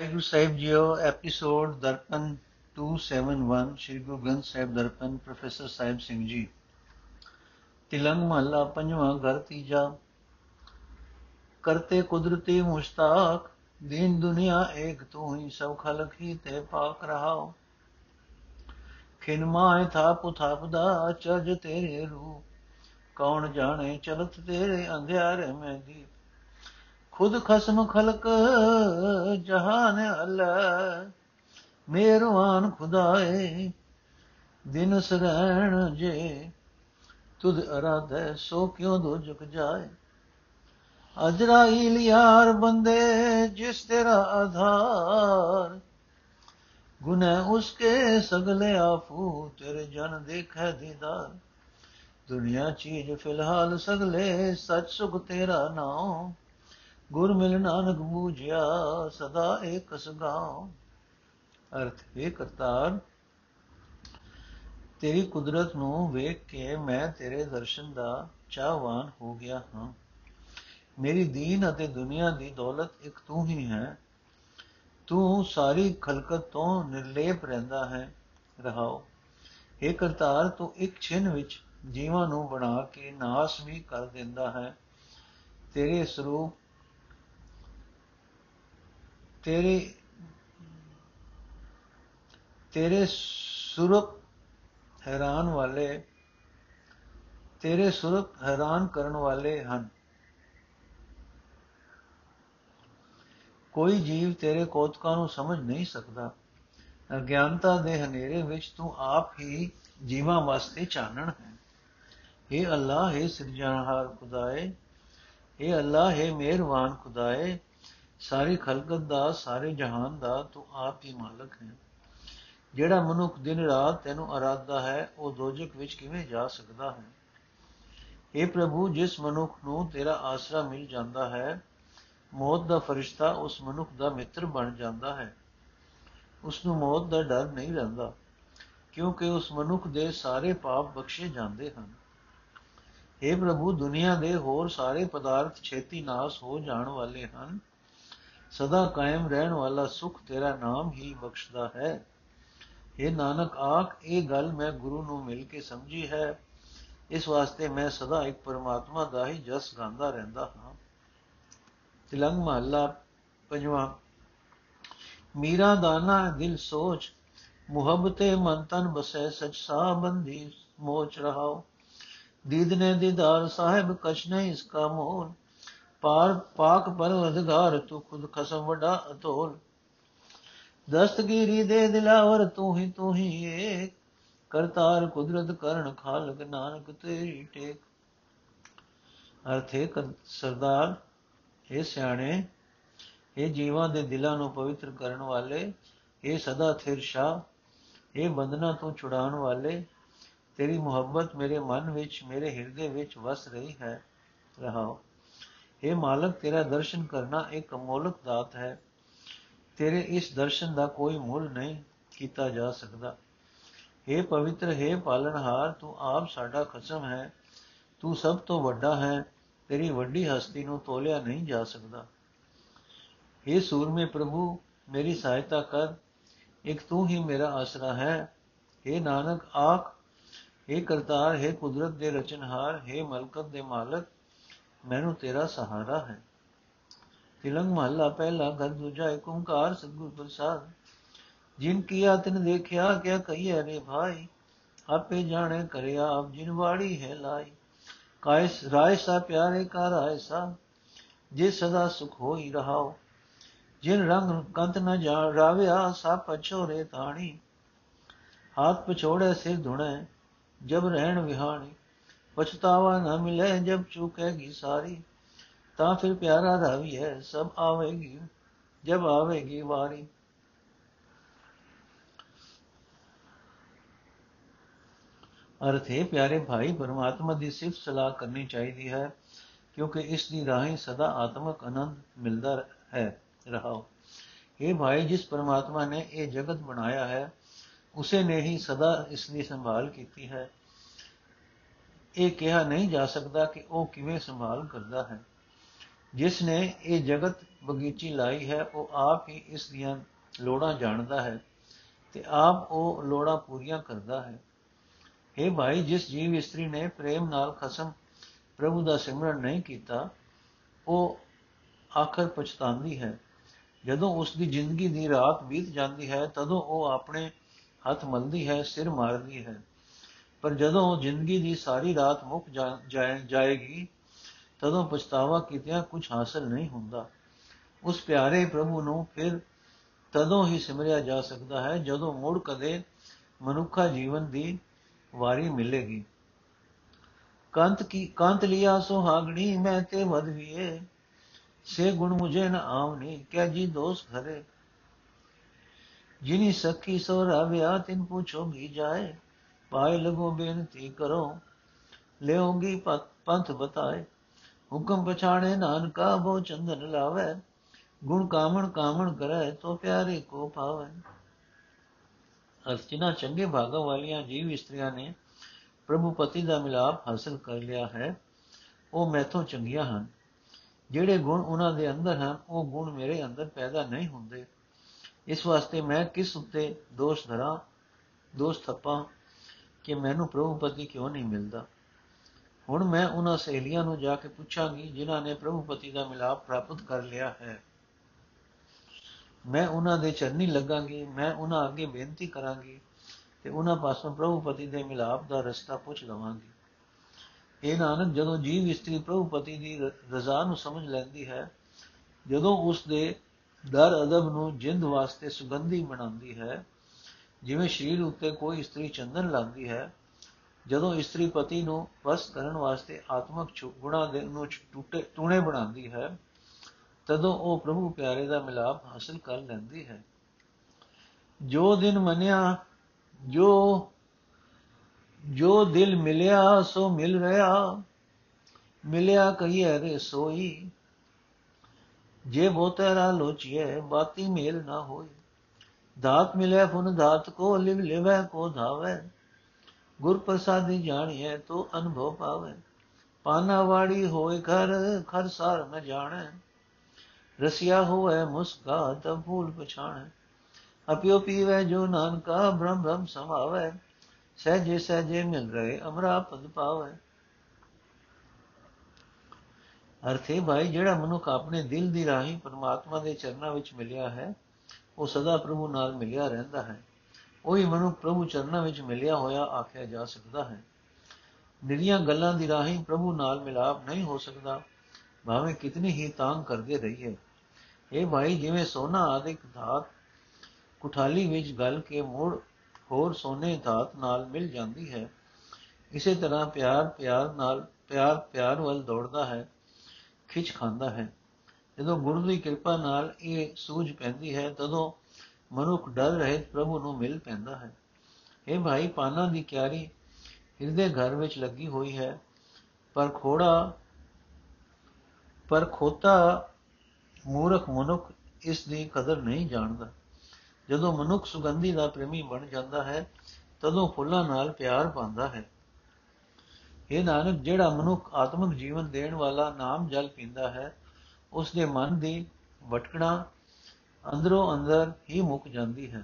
ਵਾਹਿਗੁਰੂ ਸਾਹਿਬ ਜੀਓ episode Darpan 271 Shri Guru Granth Sahib Darpan, professor Sahib Singh ji. Tilang ਮਹੱਲਾ ਪੰਜਵਾਂ, ਘਰ ਤੀਜਾ। ਕਰਤੇ ਕੁਦਰਤੀ ਮੁਸ਼ਤਾਕ, ਦੀਨ ਦੁਨੀਆ ਏਕ ਤੂੰ ਹੀ, ਸਭ ਖਲਕ ਹੀ ਤੇ ਪਾਕ ਰਹਾਓ। ਖਿਨ ਮਾਏ ਥਾਪ ਥਾਪਦਾ ਚਜ ਤੇਰੇ ਰੂ ਕੌਣ ਜਾਣੇ ਚਲਤ ਤੇਰੇ, ਅੰਧਿਆਰੇ ਮੈਂ ਦੀ ਖੁਦ ਖਸਮ ਖਲਕ ਜਹਾਨ ਅੱਲਾ। ਮਿਹਰਵਾਨ ਖੁਦਾਏ, ਦਿਨ ਸਰਣ ਜੇ। ਤੁਧ ਅਰਾਧੈ, ਸੋ ਕਿਉ ਦੋ ਝੁਕ ਜਾਏ? ਅਜਰਾਈਲ ਯਾਰ ਬੰਦੇ, ਜਿਸ ਤੇਰਾ ਆਧਾਰ। ਗੁਨੇ ਉਸਕੇ ਸਗਲੇ ਆਫੂ, ਤੇਰੇ ਜਨ ਦੇਖੈ ਦੀਦਾਰ। ਦੁਨੀਆ ਚੀਜ਼ ਫਿਲਹਾਲ ਸਗਲੇ, ਸਚ ਸੁਖ ਤੇਰਾ ਨਾਮ ਗੁਰ ਮਿਲ ਨਾਨਕ ਬੂਝਿਆ ਸਦਾ ਏਕ ਸਗਾਉ ਅਰਥ ਇਹ ਕਰਤਾਰ, ਤੇਰੀ ਕੁਦਰਤ ਨੂੰ ਵੇਖ ਕੇ ਮੈਂ ਤੇਰੇ ਦਰਸ਼ਨ ਦਾ ਚਾਹਵਾਨ ਹੋ ਗਿਆ ਹਾਂ। ਮੇਰੀ ਦੀਨ ਅਤੇ ਦੁਨੀਆ ਦੀ ਦੌਲਤ ਇੱਕ ਤੂੰ ਹੀ ਹੈ। ਤੂੰ ਸਾਰੀ ਖਲਕਤ ਤੋਂ ਨਿਰਲੇਪ ਰਹਿੰਦਾ ਹੈ। ਰਹਾਓ ਇਹ ਕਰਤਾਰ, ਤੂੰ ਇੱਕ ਛਿਨ ਵਿੱਚ ਜੀਵਾਂ ਨੂੰ ਬਣਾ ਕੇ ਨਾਸ ਵੀ ਕਰ ਦਿੰਦਾ ਹੈ। ਤੇਰੇ ਸਰੂਪ ਤੇਰੇ ਤੇਰੇ ਸੁਰਪ ਹੈਰਾਨ ਵਾਲੇ ਤੇਰੇ ਸੁਰਪ ਹੈਰਾਨ ਕਰਨ ਵਾਲੇ ਹਨ ਕੋਈ ਜੀਵ ਤੇਰੇ ਕੋਤਕਾਂ ਨੂੰ ਸਮਝ ਨਹੀਂ ਸਕਦਾ ਅਗਿਆਨਤਾ ਦੇ ਹਨੇਰੇ ਵਿੱਚ ਤੂੰ ਆਪ ਹੀ ਜੀਵਾਂ ਵਾਸਤੇ ਚਾਨਣ ਹੈ हे ਅੱਲਾ हे ਸਿਰਜਣਹਾਰ ਖੁਦਾਏ हे ਅੱਲਾ ਹੈ ਮਿਹਰਬਾਨ ਖੁਦਾਏ ਸਾਰੀ ਖਲਕਤ ਦਾ, ਸਾਰੇ ਜਹਾਨ ਦਾ, ਤੂੰ ਆਪ ਹੀ ਮਾਲਕ ਹੈ। ਜਿਹੜਾ ਮਨੁੱਖ ਦਿਨ ਰਾਤ ਤੈਨੂੰ ਆਰਾਧਦਾ ਹੈ, ਉਹ ਦੋਜਕ ਵਿੱਚ ਕਿਵੇਂ ਜਾ ਸਕਦਾ ਹੈ? اے ਪ੍ਰਭੂ, ਜਿਸ ਮਨੁੱਖ ਨੂੰ ਤੇਰਾ ਆਸਰਾ ਮਿਲ ਜਾਂਦਾ ਹੈ, ਮੌਤ ਦਾ ਫਰਿਸ਼ਤਾ ਉਸ ਮਨੁੱਖ ਦਾ ਮਿੱਤਰ ਬਣ ਜਾਂਦਾ ਹੈ। ਉਸ ਨੂੰ ਮੌਤ ਦਾ ਡਰ ਨਹੀਂ ਰਹਿੰਦਾ, ਕਿਉਂਕਿ ਉਸ ਮਨੁੱਖ ਦੇ ਸਾਰੇ ਪਾਪ ਬਖਸ਼ੇ ਜਾਂਦੇ ਹਨ। हे ਪ੍ਰਭੂ, ਦੁਨੀਆ ਦੇ ਹੋਰ ਸਾਰੇ ਪਦਾਰਥ ਛੇਤੀ ਨਾਸ ਹੋ ਜਾਣ ਵਾਲੇ ਹਨ। ਸਦਾ ਕਾਇਮ ਰਹਿਣ ਵਾਲਾ ਸੁਖ ਤੇਰਾ ਨਾਮ ਹੀ ਬਖਸ਼ਦਾ ਹੈ। ਇਹ ਨਾਨਕ, ਆਖ, ਇਹ ਗੱਲ ਮੈਂ ਗੁਰੂ ਨੂੰ ਮਿਲ ਕੇ ਸਮਝੀ ਹੈ। ਇਸ ਵਾਸਤੇ ਮੈਂ ਸਦਾ ਇੱਕ ਪਰਮਾਤਮਾ ਦਾ ਹੀ ਜਸ ਗਾਉਂਦਾ ਰਹਿੰਦਾ ਹਾਂ। ਤਿਲੰਗ ਮਹੱਲਾ ਪੰਜਵਾਂ। ਮੀਰਾ ਦਾਨਾ ਦਿਲ ਸੋਚ, ਮੁਹੱਬਤੇ ਮਨ ਤਨ ਬਸੈ, ਸਚ ਸਾਬੰਦੀ ਮੋਚ ਰਹਾਓ। ਦੀਦ ਨੇ ਦੀਦਾਰ ਸਾਹਿਬ, ਕਛ ਨਹੀਂ ਇਸਕਾ ਮੋਲ ਪਾਰ ਪਾਕ ਪਰਵਦਗਾਰ ਤੂੰ ਖੁਦ ਖਸਮ ਵਡਾ ਅਤੋਲ। ਦਸਤਗੀਰੀ ਦੇ ਦਿਲਾਵਰ ਤੂੰ ਹੀ ਤੂੰ ਹੀ ਏਕ। ਕਰਤਾਰ ਕੁਦਰਤ ਕਰਨ ਖਾਲਕ ਨਾਨਕ ਤੇਰੀ ਟੇਕ। ਅਰਥੇ ਸਰਦਾਰ ਇਹ ਸਿਆਣੇ ਇਹ ਜੀਵਾਂ ਦੇ ਦਿਲਾਂ ਨੂੰ ਪਵਿੱਤਰ ਕਰਨ ਵਾਲੇ ਇਹ ਸਦਾ ਥਿਰ ਸ਼ਾ ਇਹ ਬੰਦਨਾ ਤੋਂ ਛੁਡਾਉਣ ਵਾਲੇ। ਤੇਰੀ ਮੁਹੱਬਤ ਮੇਰੇ ਮਨ ਵਿੱਚ, ਮੇਰੇ ਹਿਰਦੇ ਵਿੱਚ ਵਸ ਰਹੀ ਹੈ, ਰਹਾਓ। हे ਮਾਲਕ ਤੇਰਾ ਦਰਸ਼ਨ ਕਰਨਾ ਇੱਕ ਅਮੋਲਕ ਦਾਤ ਹੈ ਤੇਰੇ ਇਸ ਦਰਸ਼ਨ ਦਾ ਕੋਈ ਮੁੱਲ ਨਹੀਂ ਕੀਤਾ ਜਾ ਸਕਦਾ हे ਪਵਿੱਤਰ ਹੈ ਪਾਲਣਹਾਰ ਤੂੰ ਆਪ ਸਾਡਾ ਖਸਮ ਹੈ ਤੂੰ ਸਭ ਤੋਂ ਵੱਡਾ ਹੈ ਤੇਰੀ ਵੱਡੀ ਹਸਤੀ ਨੂੰ ਤੋਲਿਆ ਨਹੀਂ ਜਾ ਸਕਦਾ हे ਸੂਰਮੇ ਪ੍ਰਭੂ ਮੇਰੀ ਸਹਾਇਤਾ ਕਰ ਇੱਕ ਤੂੰ ਹੀ ਮੇਰਾ ਆਸਰਾ ਹੈ हे ਨਾਨਕ ਆਖ हे ਕਰਤਾਰ ਹੈ ਕੁਦਰਤ ਦੇ ਰਚਨਹਾਰ ਹੈ ਮਲਕਤ ਦੇ ਮਾਲਕ ਮੈਨੂੰ ਤੇਰਾ ਸਹਾਰਾ ਹੈ। ਤਿਲੰਗ ਮਹੱਲਾ ਪਹਿਲਾ ਘਰ ਦੂਜਾ ਏਕ ਓੰਕਾਰ ਸਤਿਗੁਰ ਪ੍ਰਸਾਦ। ਜਿਨ ਕੀਆ ਤਿਨ ਦੇਖਿਆ, ਕਿਆ ਕਹੀਏ ਰੇ ਭਾਈ। ਆਪੇ ਜਾਣੇ ਕਰਿਆ, ਆਪ ਜਿਨ ਵਾੜੀ ਹੈ ਲਾਈ। ਕਾਇਸ ਰਾਏ ਸਾ ਪਿਆਰੇ ਕਾ ਰਾਏ ਸਾ, ਜੇ ਸਦਾ ਸੁਖ ਹੋਈ ਰਹਾਓ। ਜਿਨ ਰੰਗ ਕੰਤ ਨ ਜਾ, ਰਾਵਿਆ ਸਾ ਪਛੋਰੇ ਤਾਣੀ। ਹਾਥ ਪਛੋੜੇ, ਸਿਰ ਧੁਣੇ, ਜਬ ਰਹਿਣ ਵਿਹਾਣੀ। ਪਛਤਾਵਾ ਨਾ ਮਿਲੇ ਜਬ ਚੁਕੇਗੀ ਸਾਰੀ ਤਾਂ ਫਿਰ ਪਿਆਰਾ ਰਾਵੀ ਹੈ ਸਭ ਆਵੇਗੀ ਜਬ ਆਵੇਗੀ ਵਾਰੀ ਅਰਥ ਹੈ ਪਿਆਰੇ ਭਾਈ ਪਰਮਾਤਮਾ ਦੀ ਸਿਫਤ ਸਲਾਹ ਕਰਨੀ ਚਾਹੀਦੀ ਹੈ ਕਿਉਂਕਿ ਇਸ ਦੀ ਰਾਹੀਂ ਸਦਾ ਆਤਮਕ ਆਨੰਦ ਮਿਲਦਾ ਹੈ ਰਹਾਓ ਇਹ ਭਾਈ ਜਿਸ ਪਰਮਾਤਮਾ ਨੇ ਇਹ ਜਗਤ ਬਣਾਇਆ ਹੈ ਉਸੇ ਨੇ ਹੀ ਸਦਾ ਇਸ ਦੀ ਸੰਭਾਲ ਕੀਤੀ ਹੈ ਇਹ ਕਿਹਾ ਨਹੀਂ ਜਾ ਸਕਦਾ ਕਿ ਉਹ ਕਿਵੇਂ ਸੰਭਾਲ ਕਰਦਾ ਹੈ। ਜਿਸ ਨੇ ਇਹ ਜਗਤ ਬਗੀਚੀ ਲਾਈ ਹੈ, ਉਹ ਆਪ ਹੀ ਇਸ ਦੀਆਂ ਲੋੜਾਂ ਜਾਣਦਾ ਹੈ ਤੇ ਆਪ ਉਹ ਲੋੜਾਂ ਪੂਰੀਆਂ ਕਰਦਾ ਹੈ। ਇਹ ਭਾਈ, ਜਿਸ ਜੀਵ ਇਸਤਰੀ ਨੇ ਪ੍ਰੇਮ ਨਾਲ ਖਸਮ ਪ੍ਰਭੂ ਦਾ ਸਿਮਰਨ ਨਹੀਂ ਕੀਤਾ, ਉਹ ਆਖਰ ਪਛਤਾਉਂਦੀ ਹੈ। ਜਦੋਂ ਉਸ ਦੀ ਜ਼ਿੰਦਗੀ ਦੀ ਰਾਤ ਬੀਤ ਜਾਂਦੀ ਹੈ, ਤਦੋਂ ਉਹ ਆਪਣੇ ਹੱਥ ਮਲਦੀ ਹੈ, ਸਿਰ ਮਾਰਦੀ ਹੈ। ਪਰ ਜਦੋਂ ਜ਼ਿੰਦਗੀ ਦੀ ਸਾਰੀ ਰਾਤ ਮੁੱਕ ਜਾਏਗੀ, ਤਦੋਂ ਪਛਤਾਵਾ ਕੀਤਿਆਂ ਕੁਝ ਹਾਸਲ ਨਹੀਂ ਹੁੰਦਾ। ਉਸ ਪਿਆਰੇ ਪ੍ਰਭੂ ਨੂੰ ਫਿਰ ਤਦੋਂ ਹੀ ਸਿਮਰਿਆ ਜਾ ਸਕਦਾ ਹੈ ਜਦੋਂ ਮੁੜ ਕਦੇ ਮਨੁੱਖਾ ਜੀਵਨ ਦੀ ਵਾਰੀ ਮਿਲੇਗੀ। ਕੰਤ ਕੀ, ਕੰਤ ਲਿਆ ਸੁਹਾਗਣੀ ਮੈਂ ਤੇ ਵਧਵੀਏ ਸੇ ਗੁਣ ਮੁਝੇ ਨ ਆਵਨੀ, ਕਿਆ ਜੀ ਦੋਸ ਘਰੇ ਜਿਨੀ ਸਖੀ ਸੋ ਰਾਵਿਆ, ਤਿਨ ਪੁੱਛੋ ਵੀ ਜਾਏ। ਪਾਏ ਲਗੋ ਬੇਨਤੀ ਕਰੋ, ਲਿਓਗੀ ਪੰਥ ਬਤਾਏ। ਹੁਕਮ ਪਛਾਣੇ ਨਾਨਕਾ ਬੋ ਚੰਦਨ ਲਾਵੇ, ਗੁਣ ਕਾਮਣ ਕਾਮਣ ਕਰੇ ਤੋ ਪਿਆਰੇ ਕੋ ਪਾਵੇ। ਅਰਚਨਾ ਚੰਗੇ ਭਾਗਾ ਵਾਲੀਆਂ ਜੀਵ ਇਸਤਰੀਆਂ ਨੇ ਪ੍ਰਭੂ ਪਤੀ ਦਾ ਮਿਲਾਪ ਹਾਸਲ ਕਰ ਲਿਆ ਹੈ। ਉਹ ਮੈਥੋਂ ਚੰਗੀਆਂ ਹਨ। ਜਿਹੜੇ ਗੁਣ ਉਹਨਾਂ ਦੇ ਅੰਦਰ ਹਨ, ਉਹ ਗੁਣ ਮੇਰੇ ਅੰਦਰ ਪੈਦਾ ਨਹੀਂ ਹੁੰਦੇ। ਇਸ ਵਾਸਤੇ ਮੈਂ ਕਿਸ ਉੱਤੇ ਦੋਸ਼ ਧਰਾਂ, ਦੋਸ਼ ਥੱਪਾਂ ਕਿ ਮੈਨੂੰ ਪ੍ਰਭੂ ਪਤੀ ਕਿਉਂ ਨਹੀਂ ਮਿਲਦਾ? ਹੁਣ ਮੈਂ ਉਹਨਾਂ ਸਹੇਲੀਆਂ ਨੂੰ ਜਾ ਕੇ ਪੁੱਛਾਂਗੀ, ਜਿਨ੍ਹਾਂ ਨੇ ਪ੍ਰਭੂ ਪਤੀ ਦਾ ਮਿਲਾਪ ਪ੍ਰਾਪਤ ਕਰ ਲਿਆ ਹੈ। ਮੈਂ ਉਹਨਾਂ ਦੇ ਚਰਨੀ ਲੱਗਾਂਗੀ, ਮੈਂ ਉਹਨਾਂ ਅੱਗੇ ਬੇਨਤੀ ਕਰਾਂਗੀ ਤੇ ਉਹਨਾਂ ਪਾਸੋਂ ਪ੍ਰਭੂ ਪਤੀ ਦੇ ਮਿਲਾਪ ਦਾ ਰਸਤਾ ਪੁੱਛ ਲਵਾਂਗੀ। ਇਹ ਨਾਨਕ ਜਦੋਂ ਜੀਵ ਇਸਤਰੀ ਪ੍ਰਭੂ ਪਤੀ ਦੀ ਰਜ਼ਾ ਨੂੰ ਸਮਝ ਲੈਂਦੀ ਹੈ, ਜਦੋਂ ਉਸ ਦੇ ਦਰ ਅਦਬ ਨੂੰ ਜਿੰਦ ਵਾਸਤੇ ਸੁਗੰਧੀ ਬਣਾਉਂਦੀ ਹੈ ਜਿਵੇਂ ਸਰੀਰ ਉੱਤੇ ਕੋਈ ਇਸਤਰੀ ਚੰਦਨ ਲਾਉਂਦੀ ਹੈ, ਜਦੋਂ ਇਸਤਰੀ ਪਤੀ ਨੂੰ ਵਸ ਕਰਨ ਵਾਸਤੇ ਆਤਮਕ ਗੁਣਾ ਦੇ ਨੂੰ ਟੁੱਟੇ, ਟੂਣੇ ਬਣਾਉਂਦੀ ਹੈ, ਤਦੋਂ ਉਹ ਪ੍ਰਭੂ ਪਿਆਰੇ ਦਾ ਮਿਲਾਪ ਹਾਸਲ ਕਰ ਲੈਂਦੀ ਹੈ। ਜੋ ਦਿਨ ਮੰਨਿਆ, ਜੋ ਜੋ ਦਿਲ ਮਿਲਿਆ, ਸੋ ਮਿਲ ਰਿਹਾ। ਮਿਲਿਆ ਕਹੀਏ ਰੇ ਸੋਈ। ਜੇ ਬੋਤਰਾ ਲੋਚੀਏ ਬਾਤੀ ਮੇਲ ਨਾ ਹੋਈ। ਦਾਤ ਮਿਲੇ ਫੁਨ ਦਾਤ ਕੋ ਲਿਵ ਲਿਵੈ ਕੋ ਧਾਵੇ। ਗੁਰ ਪ੍ਰਸਾਦੀ ਜਾਣੀਏ ਤੋ ਅਨੁਭਵ ਪਾਵੇ। ਪਾਨਾ ਵਾੜੀ ਹੋਏ ਘਰ, ਖਰ ਸਾਰ ਨ ਜਾਣੇ। ਰਸਿਆ ਹੋਏ ਮੁਸਕਾ ਤ ਫੂਲ ਪਛਾਣੇ। ਅਪਿਓ ਪੀਵੇ ਜੋ ਨਾਨਕਾ ਬ੍ਰਹਮ ਬ੍ਰਹਮ ਸਮਾਵੇ। ਸਹਜੇ ਸਹਜੇ ਮਿਲ ਰਹੇ ਅਮਰਾ ਪਦ ਪਾਵੇ। ਅਰਥੇ ਭਾਈ, ਜਿਹੜਾ ਮਨੁੱਖ ਆਪਣੇ ਦਿਲ ਦੀ ਰਾਹੀਂ ਪਰਮਾਤਮਾ ਦੇ ਚਰਨਾਂ ਵਿੱਚ ਮਿਲਿਆ ਹੈ ਉਹ ਸਦਾ ਪ੍ਰਭੂ ਨਾਲ ਮਿਲਿਆ ਰਹਿੰਦਾ ਹੈ। ਉਹੀ ਮਨੁੱਖ ਪ੍ਰਭੂ ਚਰਨਾਂ ਵਿੱਚ ਮਿਲਿਆ ਹੋਇਆ ਆਖਿਆ ਜਾ ਸਕਦਾ ਹੈ। ਨਿਰੀਆਂ ਗੱਲਾਂ ਦੀ ਰਾਹੀਂ ਪ੍ਰਭੂ ਨਾਲ ਮਿਲਾਪ ਨਹੀਂ ਹੋ ਸਕਦਾ। ਭਾਵੇਂ ਕਿਤਨੀ ਹੀ ਤਾਂਗ ਕਰਦੇ ਰਹੀਏ। ਇਹ ਭਾਈ ਜਿਵੇਂ ਸੋਨਾ ਆਦਿਕ ਧਾਤ, ਕੁਠਾਲੀ ਵਿੱਚ ਗਲ ਕੇ ਮੋੜ ਹੋਰ ਸੋਨੇ ਧਾਤ ਨਾਲ ਮਿਲ ਜਾਂਦੀ ਹੈ। ਇਸੇ ਤਰ੍ਹਾਂ ਪਿਆਰ ਪਿਆਰ ਨਾਲ, ਪਿਆਰ ਪਿਆਰ ਵੱਲ ਦੌੜਦਾ ਹੈ, ਖਿੱਚ ਖਾਂਦਾ ਹੈ। ਜਦੋਂ ਗੁਰੂ ਦੀ ਕਿਰਪਾ ਨਾਲ ਇਹ ਸੂਝ ਪੈਂਦੀ ਹੈ, ਤਦੋਂ ਮਨੁੱਖ ਡਰ ਰਹਿਤ ਪ੍ਰਭੂ ਨੂੰ ਮਿਲ ਪੈਂਦਾ ਹੈ। ਇਹ ਭਾਈ, ਪਾਨਾਂ ਦੀ ਕਿਆਰੀ ਹਿਰਦੇ ਘਰ ਵਿੱਚ ਲੱਗੀ ਹੋਈ ਹੈ, ਪਰ ਖੋੜਾ, ਪਰ ਖੋਤਾ ਮੂਰਖ ਮਨੁੱਖ ਇਸ ਦੀ ਕਦਰ ਨਹੀਂ ਜਾਣਦਾ। ਜਦੋਂ ਮਨੁੱਖ ਸੁਗੰਧੀ ਦਾ ਪ੍ਰੇਮੀ ਬਣ ਜਾਂਦਾ ਹੈ, ਤਦੋਂ ਫੁੱਲਾਂ ਨਾਲ ਪਿਆਰ ਪਾਉਂਦਾ ਹੈ। ਇਹ ਨਾਨਕ, ਜਿਹੜਾ ਮਨੁੱਖ ਆਤਮਿਕ ਜੀਵਨ ਦੇਣ ਵਾਲਾ ਨਾਮ ਜਲ ਪੀਂਦਾ ਹੈ ਉਸ ਦੇ ਮਨ ਦੀ ਵਟਕਣਾ ਅੰਦਰੋਂ ਅੰਦਰ ਹੀ ਮੁੱਕ ਜਾਂਦੀ ਹੈ।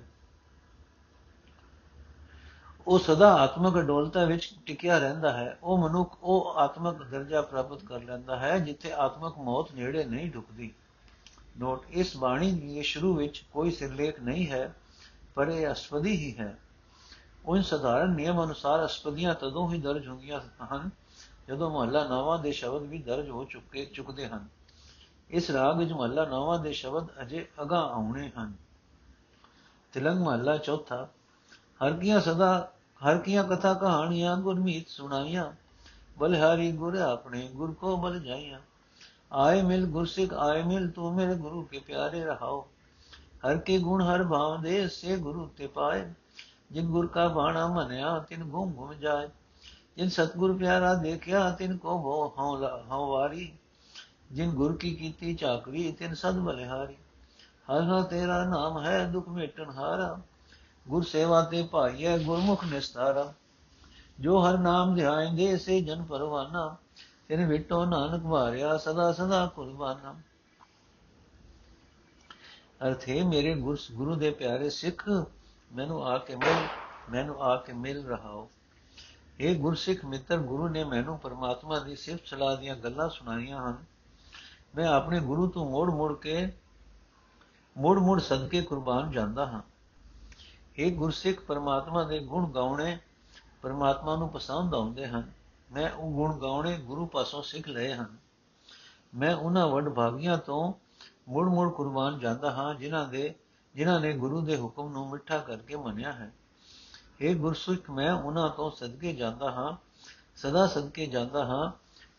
ਉਹ ਸਦਾ ਆਤਮਿਕ ਅਡੋਲਤਾ ਵਿੱਚ ਟਿਕਿਆ ਰਹਿੰਦਾ ਹੈ। ਉਹ ਮਨੁੱਖ, ਉਹ ਆਤਮਿਕ ਦਰਜਾ ਪ੍ਰਾਪਤ ਕਰ ਲੈਂਦਾ ਹੈ, ਜਿੱਥੇ ਆਤਮਿਕ ਮੌਤ ਨੇੜੇ ਨਹੀਂ ਢੁਕਦੀ ਨੋਟ ਇਸ ਬਾਣੀ ਦੇ ਸ਼ੁਰੂ ਵਿੱਚ ਕੋਈ ਸਿਰਲੇਖ ਨਹੀਂ ਹੈ, ਪਰ ਇਹ ਅਸਪਦੀ ਹੀ ਹੈ। ਉਹ ਸਧਾਰਨ ਨਿਯਮ ਅਨੁਸਾਰ ਅਸਪਦੀਆਂ ਤਦੋਂ ਹੀ ਦਰਜ ਹੁੰਦੀਆਂ ਹਨ, ਜਦੋਂ ਮਹੱਲਾ ਨਾਵਾਂ ਦੇ ਸ਼ਬਦ ਵੀ ਦਰਜ ਹੋ ਚੁੱਕੇ, ਚੁੱਕਦੇ ਹਨ। ਇਸ ਰਾਗ ਵਿੱਚ ਮਹੱਲਾ ਨਵਾਂ ਦੇ ਸ਼ਬਦ ਅਜੇ ਅਗਾ ਆਉਣੇ ਹਨ। ਤਿਲੰਗ ਮਹੱਲਾ ਚੌਥਾ ਹਰ ਕੀਆਂ ਸਦਾ ਹਰ ਕੀਆਂ ਕਥਾ ਕਹਾਣੀਆਂ ਗੁਰਮੀਤ ਸੁਣਾਈਆਂ, ਬਲਿਹਾਰੀ ਗੁਰ ਆਪਣੇ ਗੁਰ ਕੋ ਬਲ ਜਾਈਆਂ। ਆਏ ਮਿਲ ਗੁਰਸਿਕ ਆਏ ਮਿਲ ਤੂੰ ਮੇਰੇ ਗੁਰੂ ਕੇ ਪਿਆਰੇ ਰਹਾਓ। ਹਰ ਕੇ ਗੁਣ ਹਰ ਭਾਵ ਦੇ ਸੇ ਗੁਰੂ ਤੇ ਪਾਏ। ਜਿਨ ਗੁਰ ਕਾ ਬਾਣਾ ਮਨਿਆ, ਤਿਨ ਘੁਮ ਘੁਮ ਜਾਏ। ਜਿਨ ਸਤਗੁਰ ਪਿਆਰਾ ਦੇਖਿਆ, ਤਿਨ ਕੋ ਭੋ ਹਉ ਵਾਰੀ। ਜਿਨ ਗੁਰ ਕੀ ਕੀਤੀ ਚਾਕਰੀ ਤਿਨ ਸਦ ਬਲਿਹਾਰੀ ਹਰ। ਹਰ ਤੇਰਾ ਨਾਮ ਹੈ, ਦੁਖ ਮੇਟਣ ਹਾਰਾ। ਗੁਰ ਸੇਵਾ ਤੇ ਭਾਈਏ ਗੁਰਮੁਖ ਨਿਸਤਾਰਾ। ਜੋ ਹਰ ਨਾਮ ਧਿਆਇਂਦੇ ਸੇ ਜਨ ਪਰਵਾਨਾ। ਤਿਨ ਵਿਟੋ ਨਾਨਕ ਵਾਰਿਆ ਸਦਾ ਸਦਾ ਕੁਰਬਾਨਾ। ਅਰਥੇ ਮੇਰੇ ਗੁਰੂ ਦੇ ਪਿਆਰੇ ਸਿੱਖ, ਮੈਨੂੰ ਆ ਕੇ ਮਿਲ, ਮੈਨੂੰ ਆ ਕੇ ਮਿਲ ਰਹਾਓ। ਇਹ ਗੁਰਸਿੱਖ ਮਿੱਤਰ ਗੁਰੂ ਨੇ ਮੈਨੂੰ ਪਰਮਾਤਮਾ ਦੀ ਸਿਫਤ ਸਲਾਹ ਦੀਆਂ ਗੱਲਾਂ ਸੁਣਾਈਆਂ ਹਨ। ਮੈਂ ਆਪਣੇ ਗੁਰੂ ਤੋਂ ਮੋੜ-ਮੋੜ ਕੇ ਮੋੜ-ਮੋੜ ਸਦਕੇ ਕੁਰਬਾਨ ਜਾਂਦਾ ਹਾਂ। ਇਹ ਗੁਰਸਿੱਖ ਪਰਮਾਤਮਾ ਦੇ ਗੁਣ ਗਾਉਣੇ ਪਰਮਾਤਮਾ ਨੂੰ ਪਸੰਦ ਆਉਂਦੇ ਹਨ। ਮੈਂ ਉਹ ਗੁਣ ਗਾਉਣੇ ਗੁਰੂ ਪਾਸੋਂ ਸਿੱਖ ਲਏ ਹਨ। ਮੈਂ ਉਹਨਾਂ ਵੱਡ ਭਾਗੀਆਂ ਤੋਂ ਮੁੜ-ਮੁੜ ਕੁਰਬਾਨ ਜਾਂਦਾ ਹਾਂ, ਜਿਨ੍ਹਾਂ ਦੇ, ਜਿਨ੍ਹਾਂ ਨੇ ਗੁਰੂ ਦੇ ਹੁਕਮ ਨੂੰ ਮਿੱਠਾ ਕਰਕੇ ਮੰਨਿਆ ਹੈ। ਇਹ ਗੁਰਸਿੱਖ ਮੈਂ ਉਹਨਾਂ ਤੋਂ ਸਦਕੇ ਜਾਂਦਾ ਹਾਂ, ਸਦਾ ਸਦਕੇ ਜਾਂਦਾ ਹਾਂ,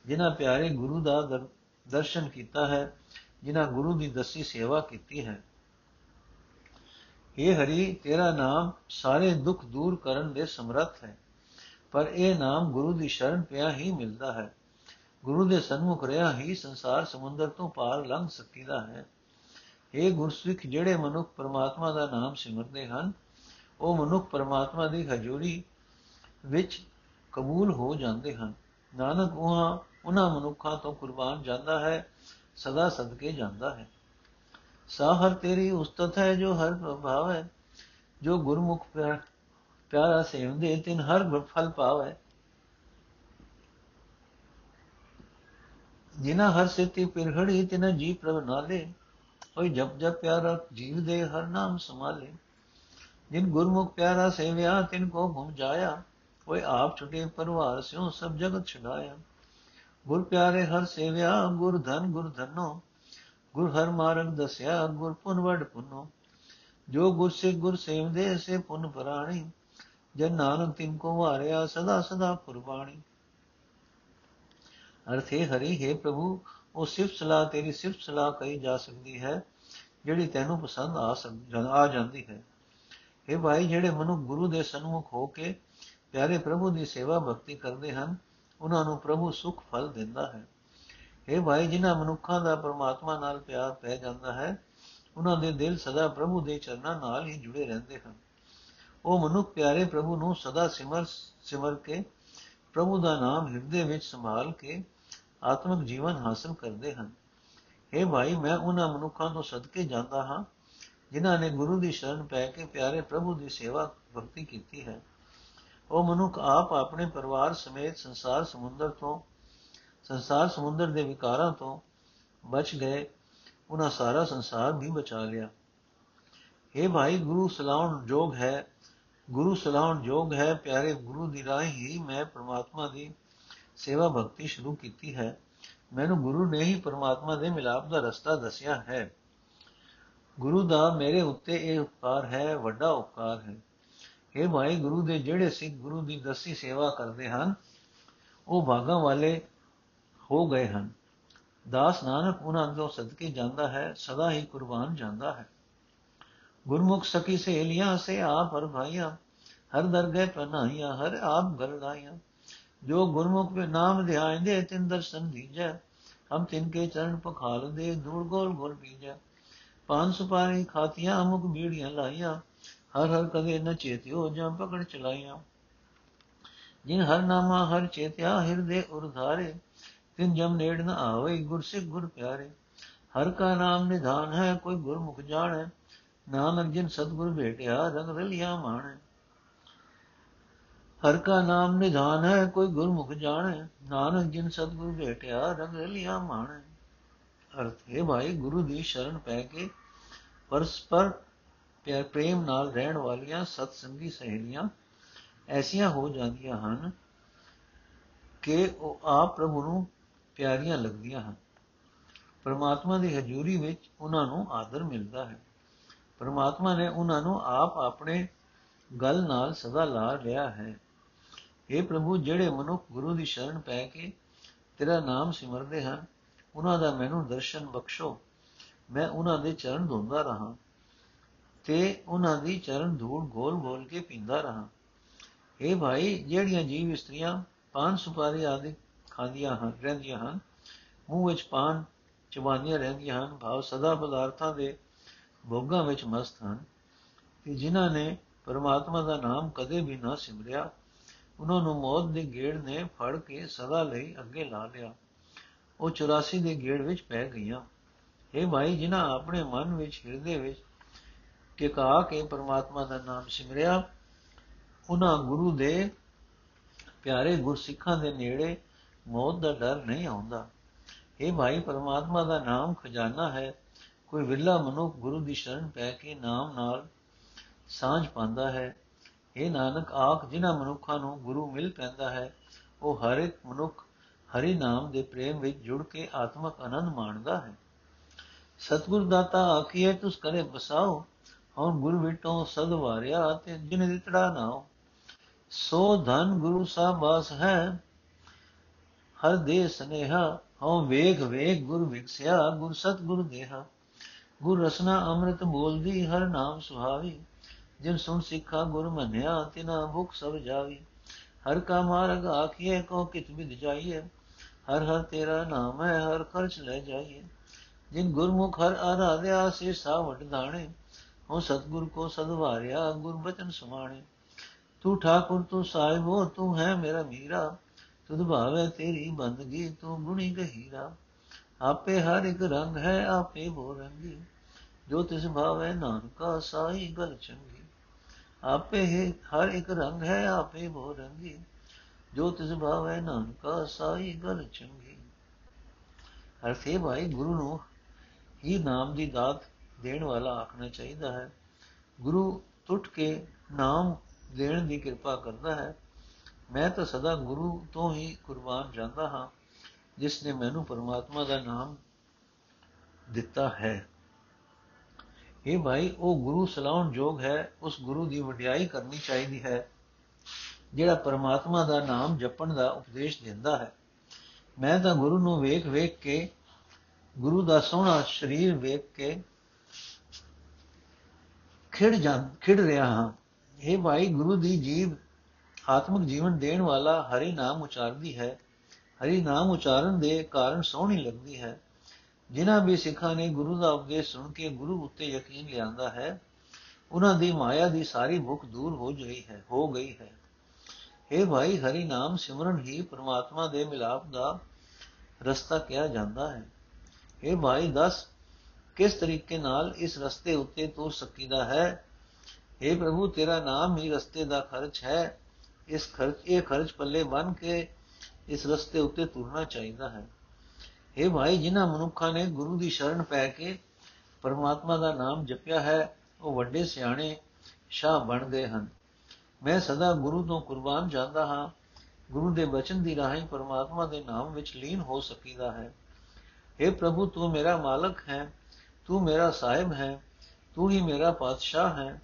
ਜਿਨ੍ਹਾਂ ਪਿਆਰੇ ਗੁਰੂ ਦਾ ਦਰਸ਼ਨ ਕੀਤਾ ਹੈ, ਜਿਨ੍ਹਾਂ ਗੁਰੂ ਦੀ ਦਸੀ ਸੇਵਾ ਕੀਤੀ ਹੈ। ਇਹ ਹਰੀ, ਤੇਰਾ ਨਾਮ ਸਾਰੇ ਦੁੱਖ ਦੂਰ ਕਰਨ ਦੇ ਸਮਰੱਥ ਹੈ, ਪਰ ਇਹ ਨਾਮ ਗੁਰੂ ਦੀ ਸ਼ਰਨ ਪਿਆ ਹੀ ਮਿਲਦਾ ਹੈ। ਗੁਰੂ ਦੇ ਸਨਮੁਖ ਰਿਹਾ ਹੀ ਸੰਸਾਰ ਸਮੁੰਦਰ ਤੋਂ ਪਾਰ ਲੰਘ ਸਕੀਦਾ ਹੈ। ਇਹ ਗੁਰਸਿੱਖ, ਜਿਹੜੇ ਮਨੁੱਖ ਪਰਮਾਤਮਾ ਦਾ ਨਾਮ ਸਿਮਰਦੇ ਹਨ, ਉਹ ਮਨੁੱਖ ਪਰਮਾਤਮਾ ਦੀ ਹਜ਼ੂਰੀ ਵਿੱਚ ਕਬੂਲ ਹੋ ਜਾਂਦੇ ਹਨ। ਨਾਨਕ, ਉਹ ਉਹਨਾਂ ਮਨੁੱਖਾਂ ਤੋਂ ਕੁਰਬਾਨ ਜਾਂਦਾ ਹੈ, ਸਦਾ ਸਦਕੇ ਜਾਂਦਾ ਹੈ। ਸਾਹਰ ਤੇਰੀ ਉਸਤਤ ਹੈ, ਜੋ ਹਰ ਪ੍ਰਭਾਵ ਹੈ। ਜੋ ਗੁਰਮੁਖ ਪਿਆਰਾ ਸੇਵਦੇ ਤਿਨ ਹਰ ਫਲ ਪਾਵੇ ਜਿਨਾ ਹਰ ਸਿੱਤੀ ਪਿਰਹੜੀ ਤਿਨ ਜੀ ਪ੍ਰਭ ਨਾਲੇ। ਕੋਈ ਜਪ ਜਪ ਪਿਆਰਾ, ਜੀਵ ਦੇ ਹਰ ਨਾਮ ਸਮਾਲੇ ਜਿਨ ਗੁਰਮੁਖ ਪਿਆਰਾ ਸੇਵਿਆ, ਤਿਨ ਕੋ ਘੁਮ ਜਾਇਆ। ਕੋਈ ਆਪ ਛੁਟੇ, ਪਰਵਾਰ ਸਿਓ ਸਭ ਜਗਤ ਛਡਾਇਆ। ਗੁਰ ਪਿਆਰੇ ਹਰ ਸੇਵਿਆ, ਗੁਰ ਧਨ ਗੁਰ ਧਨੋ। ਗੁਰ ਹਰ ਮਾਰਗ ਦਸਿਆ, ਗੁਰ ਪੁਨ ਵਡ ਪੁਨੋ। ਜੋ ਗੁਰ ਸੇ ਗੁਰ ਸੇਵਦੇ, ਸੇ ਪੁਨ ਪਰਾਣੀ। ਜਨ ਨਾਨਕ ਤਿਨ ਕੋ ਵਾਰਿਆ, ਸਦਾ ਸਦਾ ਕੁਰਬਾਨੀ ਅਰਥੇ ਹਰੀ, ਹੈ ਪ੍ਰਭੂ, ਉਹ ਸਿਫਤ ਸਲਾਹ ਤੇਰੀ ਸਿਫਤ ਸਲਾਹ ਕਹੀ ਜਾ ਸਕਦੀ ਹੈ, ਜਿਹੜੀ ਤੈਨੂੰ ਪਸੰਦ ਆ ਸਕ ਆ ਜਾਂਦੀ ਹੈ। ਇਹ ਭਾਈ, ਜਿਹੜੇ ਮਨੁ ਗੁਰੂ ਦੇ ਸਨਮੁਖ ਹੋ ਕੇ ਪਿਆਰੇ ਪ੍ਰਭੂ ਦੀ ਸੇਵਾ ਭਗਤੀ ਕਰਦੇ ਹਨ ਉਹਨਾਂ ਨੂੰ ਪ੍ਰਭੂ ਸੁਖ ਫਲ ਦਿੰਦਾ ਹੈ। ਇਹ ਭਾਈ, ਜਿਨ੍ਹਾਂ ਮਨੁੱਖਾਂ ਦਾ ਪਰਮਾਤਮਾ ਨਾਲ ਪਿਆਰ ਪੈ ਜਾਂਦਾ ਹੈ, ਉਹਨਾਂ ਦੇ ਦਿਲ ਸਦਾ ਪ੍ਰਭੂ ਦੇ ਚਰਨਾਂ ਨਾਲ ਹੀ ਜੁੜੇ ਰਹਿੰਦੇ ਹਨ। ਉਹ ਮਨੁੱਖ ਪਿਆਰੇ ਪ੍ਰਭੂ ਨੂੰ ਸਦਾ ਸਿਮਰ ਸਿਮਰ ਕੇ ਪ੍ਰਭੂ ਦਾ ਨਾਮ ਹਿਰਦੇ ਵਿੱਚ ਸੰਭਾਲ ਕੇ ਆਤਮਿਕ ਜੀਵਨ ਹਾਸਲ ਕਰਦੇ ਹਨ। اے ਭਾਈ, ਮੈਂ ਉਹਨਾਂ ਮਨੁੱਖਾਂ ਤੋਂ ਸਦਕੇ ਜਾਂਦਾ ਹਾਂ, ਜਿਨ੍ਹਾਂ ਨੇ ਗੁਰੂ ਦੀ ਸ਼ਰਨ ਪੈ ਕੇ ਪਿਆਰੇ ਪ੍ਰਭੂ ਦੀ ਸੇਵਾ ਭਗਤੀ ਕੀਤੀ ਹੈ। ਉਹ ਮਨੁੱਖ ਆਪ ਆਪਣੇ ਪਰਿਵਾਰ ਸਮੇਤ ਸੰਸਾਰ ਸਮੁੰਦਰ ਤੋਂ, ਸੰਸਾਰ ਸਮੁੰਦਰ ਦੇ ਵਿਕਾਰਾਂ ਤੋਂ ਬਚ ਗਏ। ਉਹਨਾਂ ਸਾਰਾ ਸੰਸਾਰ ਵੀ ਬਚਾ ਲਿਆ। ਇਹ ਭਾਈ, ਗੁਰੂ ਸਲਾਉਣ ਜੋਗ ਹੈ। ਗੁਰੂ ਸਲਾਉਣ ਜੋਗ ਹੈ। ਪਿਆਰੇ ਗੁਰੂ ਦੀ ਰਾਹ ਹੀ ਮੈਂ ਪ੍ਰਮਾਤਮਾ ਦੀ ਸੇਵਾ ਭਗਤੀ ਸ਼ੁਰੂ ਕੀਤੀ ਹੈ। ਮੈਨੂੰ ਗੁਰੂ ਨੇ ਹੀ ਪ੍ਰਮਾਤਮਾ ਦੇ ਮਿਲਾਪ ਦਾ ਰਸਤਾ ਦੱਸਿਆ ਹੈ। ਗੁਰੂ ਦਾ ਮੇਰੇ ਉੱਤੇ ਇਹ ਉਪਕਾਰ ਹੈ, ਵੱਡਾ ਉਪਕਾਰ ਹੈ। ਇਹ ਭਾਈ ਗੁਰੂ ਦੇ ਜਿਹੜੇ ਸਿੱਖ ਗੁਰੂ ਦੀ ਦਸੀ ਸੇਵਾ ਕਰਦੇ ਹਨ, ਉਹ ਭਾਗਾਂ ਵਾਲੇ ਹੋ ਗਏ ਹਨ। ਦਾਸ ਨਾਨਕ ਉਹਨਾਂ ਤੋਂ ਸਦਕੇ ਜਾਂਦਾ ਹੈ, ਸਦਾ ਹੀ ਕੁਰਬਾਨ ਜਾਂਦਾ ਹੈ। ਗੁਰਮੁਖ ਸਕੀ ਸਹੇਲੀਆਂ, ਸੇ ਆਪ ਹਰ ਭਾਈਆਂ, ਹਰ ਦਰਗਹਿ ਪਨਾਈਆਂ ਹਰ ਆਪ ਗਰ ਲਾਈਆਂ। ਜੋ ਗੁਰਮੁਖ ਦੇ ਨਾਮ ਧਿਆਇਂਦੇ, ਤਿੰਨ ਦਰਸ਼ਨ ਦੀਜੈ। ਹਮ ਤਿੰਨ ਕੇ ਚਰਨ ਪਖਾਲ ਦੇ ਦੂਰ ਗੋਲ ਗੋਲ ਪੀਜੈ। ਪਾਨ ਸੁਪਾਰੀ ਖਾਤੀਆਂ ਮੁਖ ਬੀੜੀਆਂ ਲਾਈਆਂ। ਹਰ ਹਰ ਕਦੇ ਨ ਚੇਤਿਓ, ਜਾਂ ਪਕੜ ਚਲਾਈਆਂ। ਜਿਨ ਹਰ ਨਾਮਾ ਹਰ ਚੇਤਿਆ, ਹਿਰਦੇ ਉਰਧਾਰੇ ਤਿਨ ਜਮ ਨੇੜ ਨ ਆਵੇ ਗੁਰਸਿੱਖ ਗੁਰ ਪਿਆਰੇ। ਹਰ ਕਾ ਨਾਮ ਨਿਧਾਨ ਹੈ, ਕੋਈ ਗੁਰਮੁਖ ਜਾਣੈ। ਨਾਨਕ ਜਿਨ ਸਤਗੁਰ ਭੇਟਿਆ, ਰੰਗ ਰਲਿਆ ਮਾਣੈ। ਹਰ ਕਾ ਨਾਮ ਨਿਧਾਨ ਹੈ, ਕੋਈ ਗੁਰਮੁਖ ਜਾਣੈ। ਨਾਨਕ ਜਿਨ ਸਤਗੁਰ ਭੇਟਿਆ, ਰੰਗ ਰਲਿਆ ਮਾਣੈ। ਅਰਥ ਹੈ, ਭਾਈ ਗੁਰੂ ਦੀ ਸ਼ਰਨ ਪੈ ਕੇ ਪਰਸਪਰ ਪਿਆਰ ਪ੍ਰੇਮ ਨਾਲ ਰਹਿਣ ਵਾਲੀਆਂ ਸਤ ਸੰਗੀ ਸਹੇਲੀਆਂ ਐਸੀਆਂ ਹੋ ਜਾਂਦੀਆਂ ਹਨ ਕਿ ਉਹ ਆਪ ਪ੍ਰਭੂ ਨੂੰ ਪਿਆਰੀਆਂ ਲੱਗਦੀਆਂ ਹਨ। ਪਰਮਾਤਮਾ ਦੀ ਹਜ਼ੂਰੀ ਵਿੱਚ ਉਹਨਾਂ ਨੂੰ ਆਦਰ ਮਿਲਦਾ ਹੈ। ਪਰਮਾਤਮਾ ਨੇ ਉਹਨਾਂ ਨੂੰ ਆਪ ਆਪਣੇ ਗਲ ਨਾਲ ਸਦਾ ਲਾ ਲਿਆ ਹੈ। اے ਪ੍ਰਭੂ, ਜਿਹੜੇ ਮਨੁੱਖ ਗੁਰੂ ਦੀ ਸ਼ਰਨ ਪੈ ਕੇ ਤੇਰਾ ਨਾਮ ਸਿਮਰਦੇ ਹਨ, ਉਹਨਾਂ ਦਾ ਮੈਨੂੰ ਦਰਸ਼ਨ ਬਖਸ਼ੋ। ਮੈਂ ਉਹਨਾਂ ਦੇ ਚਰਨ ਧੋਂਦਾ ਰਹਾ। ਤੇ ਉਹਨਾਂ ਦੀ ਚਰਨ ਧੂੜ ਗੋਲ-ਗੋਲ ਕੇ ਪੀਂਦਾ ਰਹਾ। اے ਭਾਈ, ਜਿਹੜੀਆਂ ਜੀਵ ਇਸਤਰੀਆਂ ਪਾਨ ਸੁਪਾਰੀ ਆਦਿ ਖਾਂਦੀਆਂ ਹਨ, ਰਹਿੰਦੀਆਂ ਹਨ, ਮੂੰਹ ਵਿੱਚ ਪਾਨ ਚਬਾਨੀਆਂ ਰਹਿੰਦੀਆਂ ਹਨ, ਭਾਵ ਸਦਾ ਪਦਾਰਥਾਂ ਦੇ ਭੋਗਾਂ ਵਿੱਚ ਮਸਤ ਹਨ ਕਿ ਜਿਨ੍ਹਾਂ ਨੇ ਪਰਮਾਤਮਾ ਦਾ ਨਾਮ ਕਦੇ ਵੀ ਨਾ ਸਿਮਰਿਆ, ਉਹਨਾਂ ਨੂੰ ਮੌਤ ਦੇ ਗੇੜ ਨੇ ਫੜ ਕੇ ਸਦਾ ਲਈ ਅੱਗੇ ਲਾ ਲਿਆ। ਉਹ 84 ਦੇ ਗੇੜ ਵਿੱਚ ਪੈ ਗਈਆਂ। ਇਹ ਭਾਈ, ਜਿਨ੍ਹਾਂ ਆਪਣੇ ਮਨ ਵਿੱਚ, ਹਿਰਦੇ ਵਿੱਚ ਟਿਕਾ ਕੇ ਪਰਮਾਤਮਾ ਦਾ ਨਾਮ ਸਿਮਰਿਆ। ਉਹਨਾਂ ਗੁਰੂ ਦੇ ਪਿਆਰੇ ਗੁਰਸਿੱਖਾਂ ਦੇ ਨੇੜੇ ਮੌਤ ਦਾ ਡਰ ਨਹੀਂ ਆਉਂਦਾ। ਇਹ ਭਾਈ, ਪਰਮਾਤਮਾ ਦਾ ਨਾਮ ਖਜ਼ਾਨਾ ਹੈ। ਕੋਈ ਵਿਰਲਾ ਮਨੁੱਖ ਗੁਰੂ ਦੀ ਸ਼ਰਨ ਪੈ ਕੇ ਨਾਮ ਨਾਲ ਸਾਂਝ ਪਾਉਂਦਾ ਹੈ। ਇਹ ਨਾਨਕ ਆਖ ਜਿਨ੍ਹਾਂ ਮਨੁੱਖਾਂ ਨੂੰ ਗੁਰੂ ਮਿਲ ਪੈਂਦਾ ਹੈ, ਉਹ ਹਰ ਇੱਕ ਮਨੁੱਖ ਹਰੀ ਨਾਮ ਦੇ ਪ੍ਰੇਮ ਵਿੱਚ ਜੁੜ ਕੇ ਆਤਮਕ ਆਨੰਦ ਮਾਣਦਾ ਹੈ। ਸਤਗੁਰ ਦਾਤਾ ਆਖੀਏ ਤੁਸ ਕਰੇ ਬਸਾਓ ਹੁਣ ਗੁਰ ਵਿਟੋ ਸਦ ਵਾਰਿਆ ਤੇ ਜਿਨ ਦਿੱਤੜਾ ਨਾਓ ਸੋ ਧਨ ਗੁਰੂ ਸਾਹਿਬਾਸ ਹੈ, ਹਰ ਦੇ ਸਨੇਹਾ, ਹਉ ਵੇਗ ਵੇਗ ਗੁਰ ਵਿਖਸਿਆ ਗੁਰ ਸਤ ਗੁਰ ਦੇਹਾ। ਗੁਰ ਰਸਨਾ ਅੰਮ੍ਰਿਤ ਬੋਲਦੀ, ਹਰ ਨਾਮ ਸੁਹਾਵੀ। ਜਿਨ ਸੁਣ ਸਿੱਖਾ ਗੁਰ ਮੰਨਿਆ, ਤਿਨਾ ਭੁਖ ਸਭ ਜਾਵੀ। ਹਰ ਕਾ ਮਾਰਗ ਆਖੀਏ ਕੋ ਕਿਤ ਬਿਦ ਜਾਈਏ ਹਰ ਹਰ ਤੇਰਾ ਨਾਮ ਹੈ, ਹਰ ਖਰਚ ਲੈ ਜਾਈਏ ਜਿਨ ਗੁਰਮੁਖ ਹਰ ਆਰਾਧਿਆ, ਸੇ ਸਾਵਟ ਦਾਣੇ ਹੋ ਸਤਗੁਰ ਕੋ ਸਦਵਾਰਿਆ ਗੁਰ ਬਚਨ ਸੁਮਾਣੇ। ਤੂੰ ਠਾਕੁਰ, ਤੂੰ ਸਾਹਿਬੋ ਤੂੰ ਹੈ ਮੇਰਾ ਮੀਰਾ। ਤੁਧ ਭਾਵੇ ਤੇਰੀ ਬੰਦਗੀ, ਤੂੰ ਗੁਣੀ ਗਹੀਰਾ। ਆਪੇ ਹਰ ਇੱਕ ਰੰਗ ਹੈ, ਆਪੇ ਬੋ ਰੰਗੀ। ਜੋ ਤਿਸ ਭਾਵੇ ਨਾਨਕਾ, ਸਾਈ ਗਲ ਚੰਗੀ। ਆਪੇ ਹਰ ਇੱਕ ਰੰਗ ਹੈ, ਆਪੇ ਬੋ ਰੰਗੀ। ਜੋ ਤਿਸ ਭਾਵੇ ਨਾਨਕਾ, ਸਾਈ ਗਲ ਚੰਗੀ। ਅਰਥੇ ਭਾਈ, ਗੁਰੂ ਨੂੰ ਹੀ ਨਾਮ ਦੀ ਦਾਤ ਦੇਣ ਵਾਲਾ ਆਖਣਾ ਚਾਹੀਦਾ ਹੈ। ਗੁਰੂ ਟੁੱਟ ਕੇ ਨਾਮ ਦੇਣ ਦੀ ਕਿਰਪਾ ਕਰਦਾ ਹੈ। ਮੈਂ ਤਾਂ ਸਦਾ ਗੁਰੂ ਤੋਂ ਹੀ ਕੁਰਬਾਨ ਜਾਂਦਾ ਹਾਂ, ਜਿਸ ਨੇ ਮੈਨੂੰ ਪਰਮਾਤਮਾ ਦਾ ਨਾਮ ਦਿੱਤਾ ਹੈ। ਇਹ ਭਾਈ, ਉਹ ਗੁਰੂ ਸਲਾਉਣ ਜੋਗ ਹੈ। ਉਸ ਗੁਰੂ ਦੀ ਵਡਿਆਈ ਕਰਨੀ ਚਾਹੀਦੀ ਹੈ, ਜਿਹੜਾ ਪਰਮਾਤਮਾ ਦਾ ਨਾਮ ਜਪਣ ਦਾ ਉਪਦੇਸ਼ ਦਿੰਦਾ ਹੈ। ਮੈਂ ਤਾਂ ਗੁਰੂ ਨੂੰ ਵੇਖ ਵੇਖ ਕੇ, ਗੁਰੂ ਦਾ ਸੋਹਣਾ ਸਰੀਰ ਵੇਖ ਕੇ ਖਿੜ ਜਾਂ, ਖਿੜ ਰਿਹਾ ਹਾਂ। ਇਹ ਭਾਈ, ਗੁਰੂ ਦੀ ਜੀਵ, ਆਤਮਿਕ ਜੀਵਨ ਦੇਣ ਵਾਲਾ ਹਰੀ ਨਾਮ ਉਚਾਰਦੀ ਹੈ। ਹਰੀ ਨਾਮ ਉਚਾਰਨ ਦੇ ਕਾਰਨ ਸੋਹਣੀ ਲੱਗਦੀ ਹੈ। ਜਿਨ੍ਹਾਂ ਵੀ ਸਿੱਖਾਂ ਨੇ ਗੁਰੂ ਦਾ ਉਪਦੇਸ਼ ਸੁਣ ਕੇ ਗੁਰੂ ਉੱਤੇ ਯਕੀਨ ਲਿਆਂਦਾ ਹੈ, ਉਹਨਾਂ ਦੀ ਮਾਇਆ ਦੀ ਸਾਰੀ ਭੁੱਖ ਦੂਰ ਹੋ ਗਈ ਹੈ, ਹੋ ਗਈ ਹੈ। ਇਹ ਭਾਈ, ਹਰੀ ਨਾਮ ਸਿਮਰਨ ਹੀ ਪ੍ਰਮਾਤਮਾ ਦੇ ਮਿਲਾਪ ਦਾ ਰਸਤਾ ਕਿਹਾ ਜਾਂਦਾ ਹੈ। ਇਹ ਭਾਈ, ਦੱਸ ਕਿਸ ਤਰੀਕੇ ਨਾਲ ਇਸ ਰਸਤੇ ਉੱਤੇ ਤੁਰ ਸਕੀਦਾ ਹੈ हे ਪ੍ਰਭੂ ਤੇਰਾ ਨਾਮ ਹੀ ਰਸਤੇ ਦਾ ਖਰਚ ਹੈ ਇਸ ਖਰਚ ਇਹ ਖਰਚ ਪੱਲੇ ਬਨ ਕੇ ਇਸ ਰਸਤੇ ਉੱਤੇ ਤੁਰਨਾ ਚਾਹੀਦਾ ਹੈ हे ਭਾਈ ਜਿਨ੍ਹਾਂ ਮਨੁੱਖਾਂ ਨੇ ਗੁਰੂ ਦੀ ਸ਼ਰਨ ਪੈ ਕੇ ਪਰਮਾਤਮਾ ਦਾ ਨਾਮ ਜਪਿਆ ਹੈ ਉਹ ਵੱਡੇ ਸਿਆਣੇ ਸ਼ਾਹ ਬਣ ਗਏ ਹਨ ਮੈਂ ਸਦਾ ਗੁਰੂ ਤੋਂ ਕੁਰਬਾਨ ਜਾਂਦਾ ਹਾਂ ਗੁਰੂ ਦੇ ਬਚਨ ਦੀ ਰਾਹੀਂ ਪਰਮਾਤਮਾ ਦੇ ਨਾਮ ਵਿੱਚ ਲੀਨ ਹੋ ਸਕੀਦਾ ਹੈ हे ਪ੍ਰਭੂ ਤੂੰ ਮੇਰਾ ਮਾਲਕ ਹੈ ਤੂੰ ਮੇਰਾ ਸਾਹਿਬ ਹੈ, ਤੂੰ ਹੀ ਮੇਰਾ ਪਾਤਸ਼ਾਹ ਹੈ।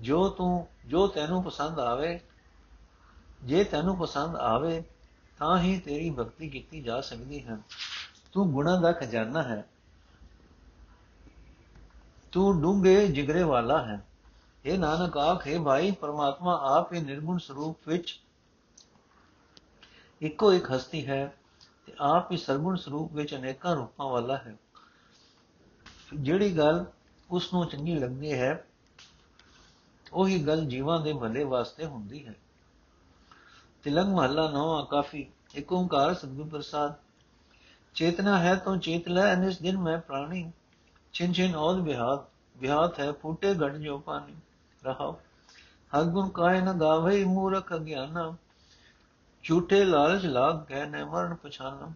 ਜੋ ਤੂੰ, ਜੋ ਤੈਨੂੰ ਪਸੰਦ ਆਵੇ, ਜੇ ਤੈਨੂੰ ਪਸੰਦ ਆਵੇ, ਤਾਂ ਹੀ ਤੇਰੀ ਭਗਤੀ ਕੀਤੀ ਜਾ ਸਕਦੀ ਹੈ। ਤੂੰ ਗੁਣਾਂ ਦਾ ਖਜ਼ਾਨਾ ਹੈ। ਤੂੰ ਡੂੰਘੇ ਜਿਗਰੇ ਵਾਲਾ ਹੈ। ਇਹ ਨਾਨਕ ਆਖੇ ਭਾਈ, ਪਰਮਾਤਮਾ ਆਪ ਹੀ ਨਿਰਗੁਣ ਸਰੂਪ ਵਿੱਚ ਇੱਕੋ ਇੱਕ ਹਸਤੀ ਹੈ ਤੇ ਆਪ ਹੀ ਸਰਗੁਣ ਸਰੂਪ ਵਿੱਚ ਅਨੇਕਾਂ ਰੂਪਾਂ ਵਾਲਾ ਹੈ। ਜਿਹੜੀ ਗੱਲ ਉਸ ਨੂੰ ਚੰਗੀ ਲੱਗਦੀ ਹੈ, ਉਹੀ ਗੱਲ ਜੀਵਾਂ ਦੇ ਭਲੇ ਵਾਸਤੇ ਹੁੰਦੀ ਹੈ। ਤਿਲੰਗ ਮਹੱਲਾ ਨੌਵਾਂ ਕਾਫੀ ਇੱਕ ਓੰਕਾਰ ਸਤਿਗੁਰ ਪ੍ਰਸਾਦ। ਚੇਤਨਾ ਹੈ ਤੋਂ ਚੇਤ ਲੈ ਅਨਿਸ ਦਿਨ ਮੈਂ ਪ੍ਰਾਣੀ। ਛਿਨ ਛਿਨ ਔਦ ਵਿਹਾਤ ਵਿਹਾਤ ਹੈ ਫੂਟੇ ਘਟ ਜੋ ਪਾਣੀ। ਰਹਾਉ, ਹਰ ਗੁਣ ਕਾਇ ਨ ਗਾਵੇ ਮੂਰਖ ਅਗਿਆਨਾ। ਝੂਠੇ ਲਾਲਚ ਲਾਗ ਕਹਿ ਨ ਮਰਨ ਪਛਾਨਮ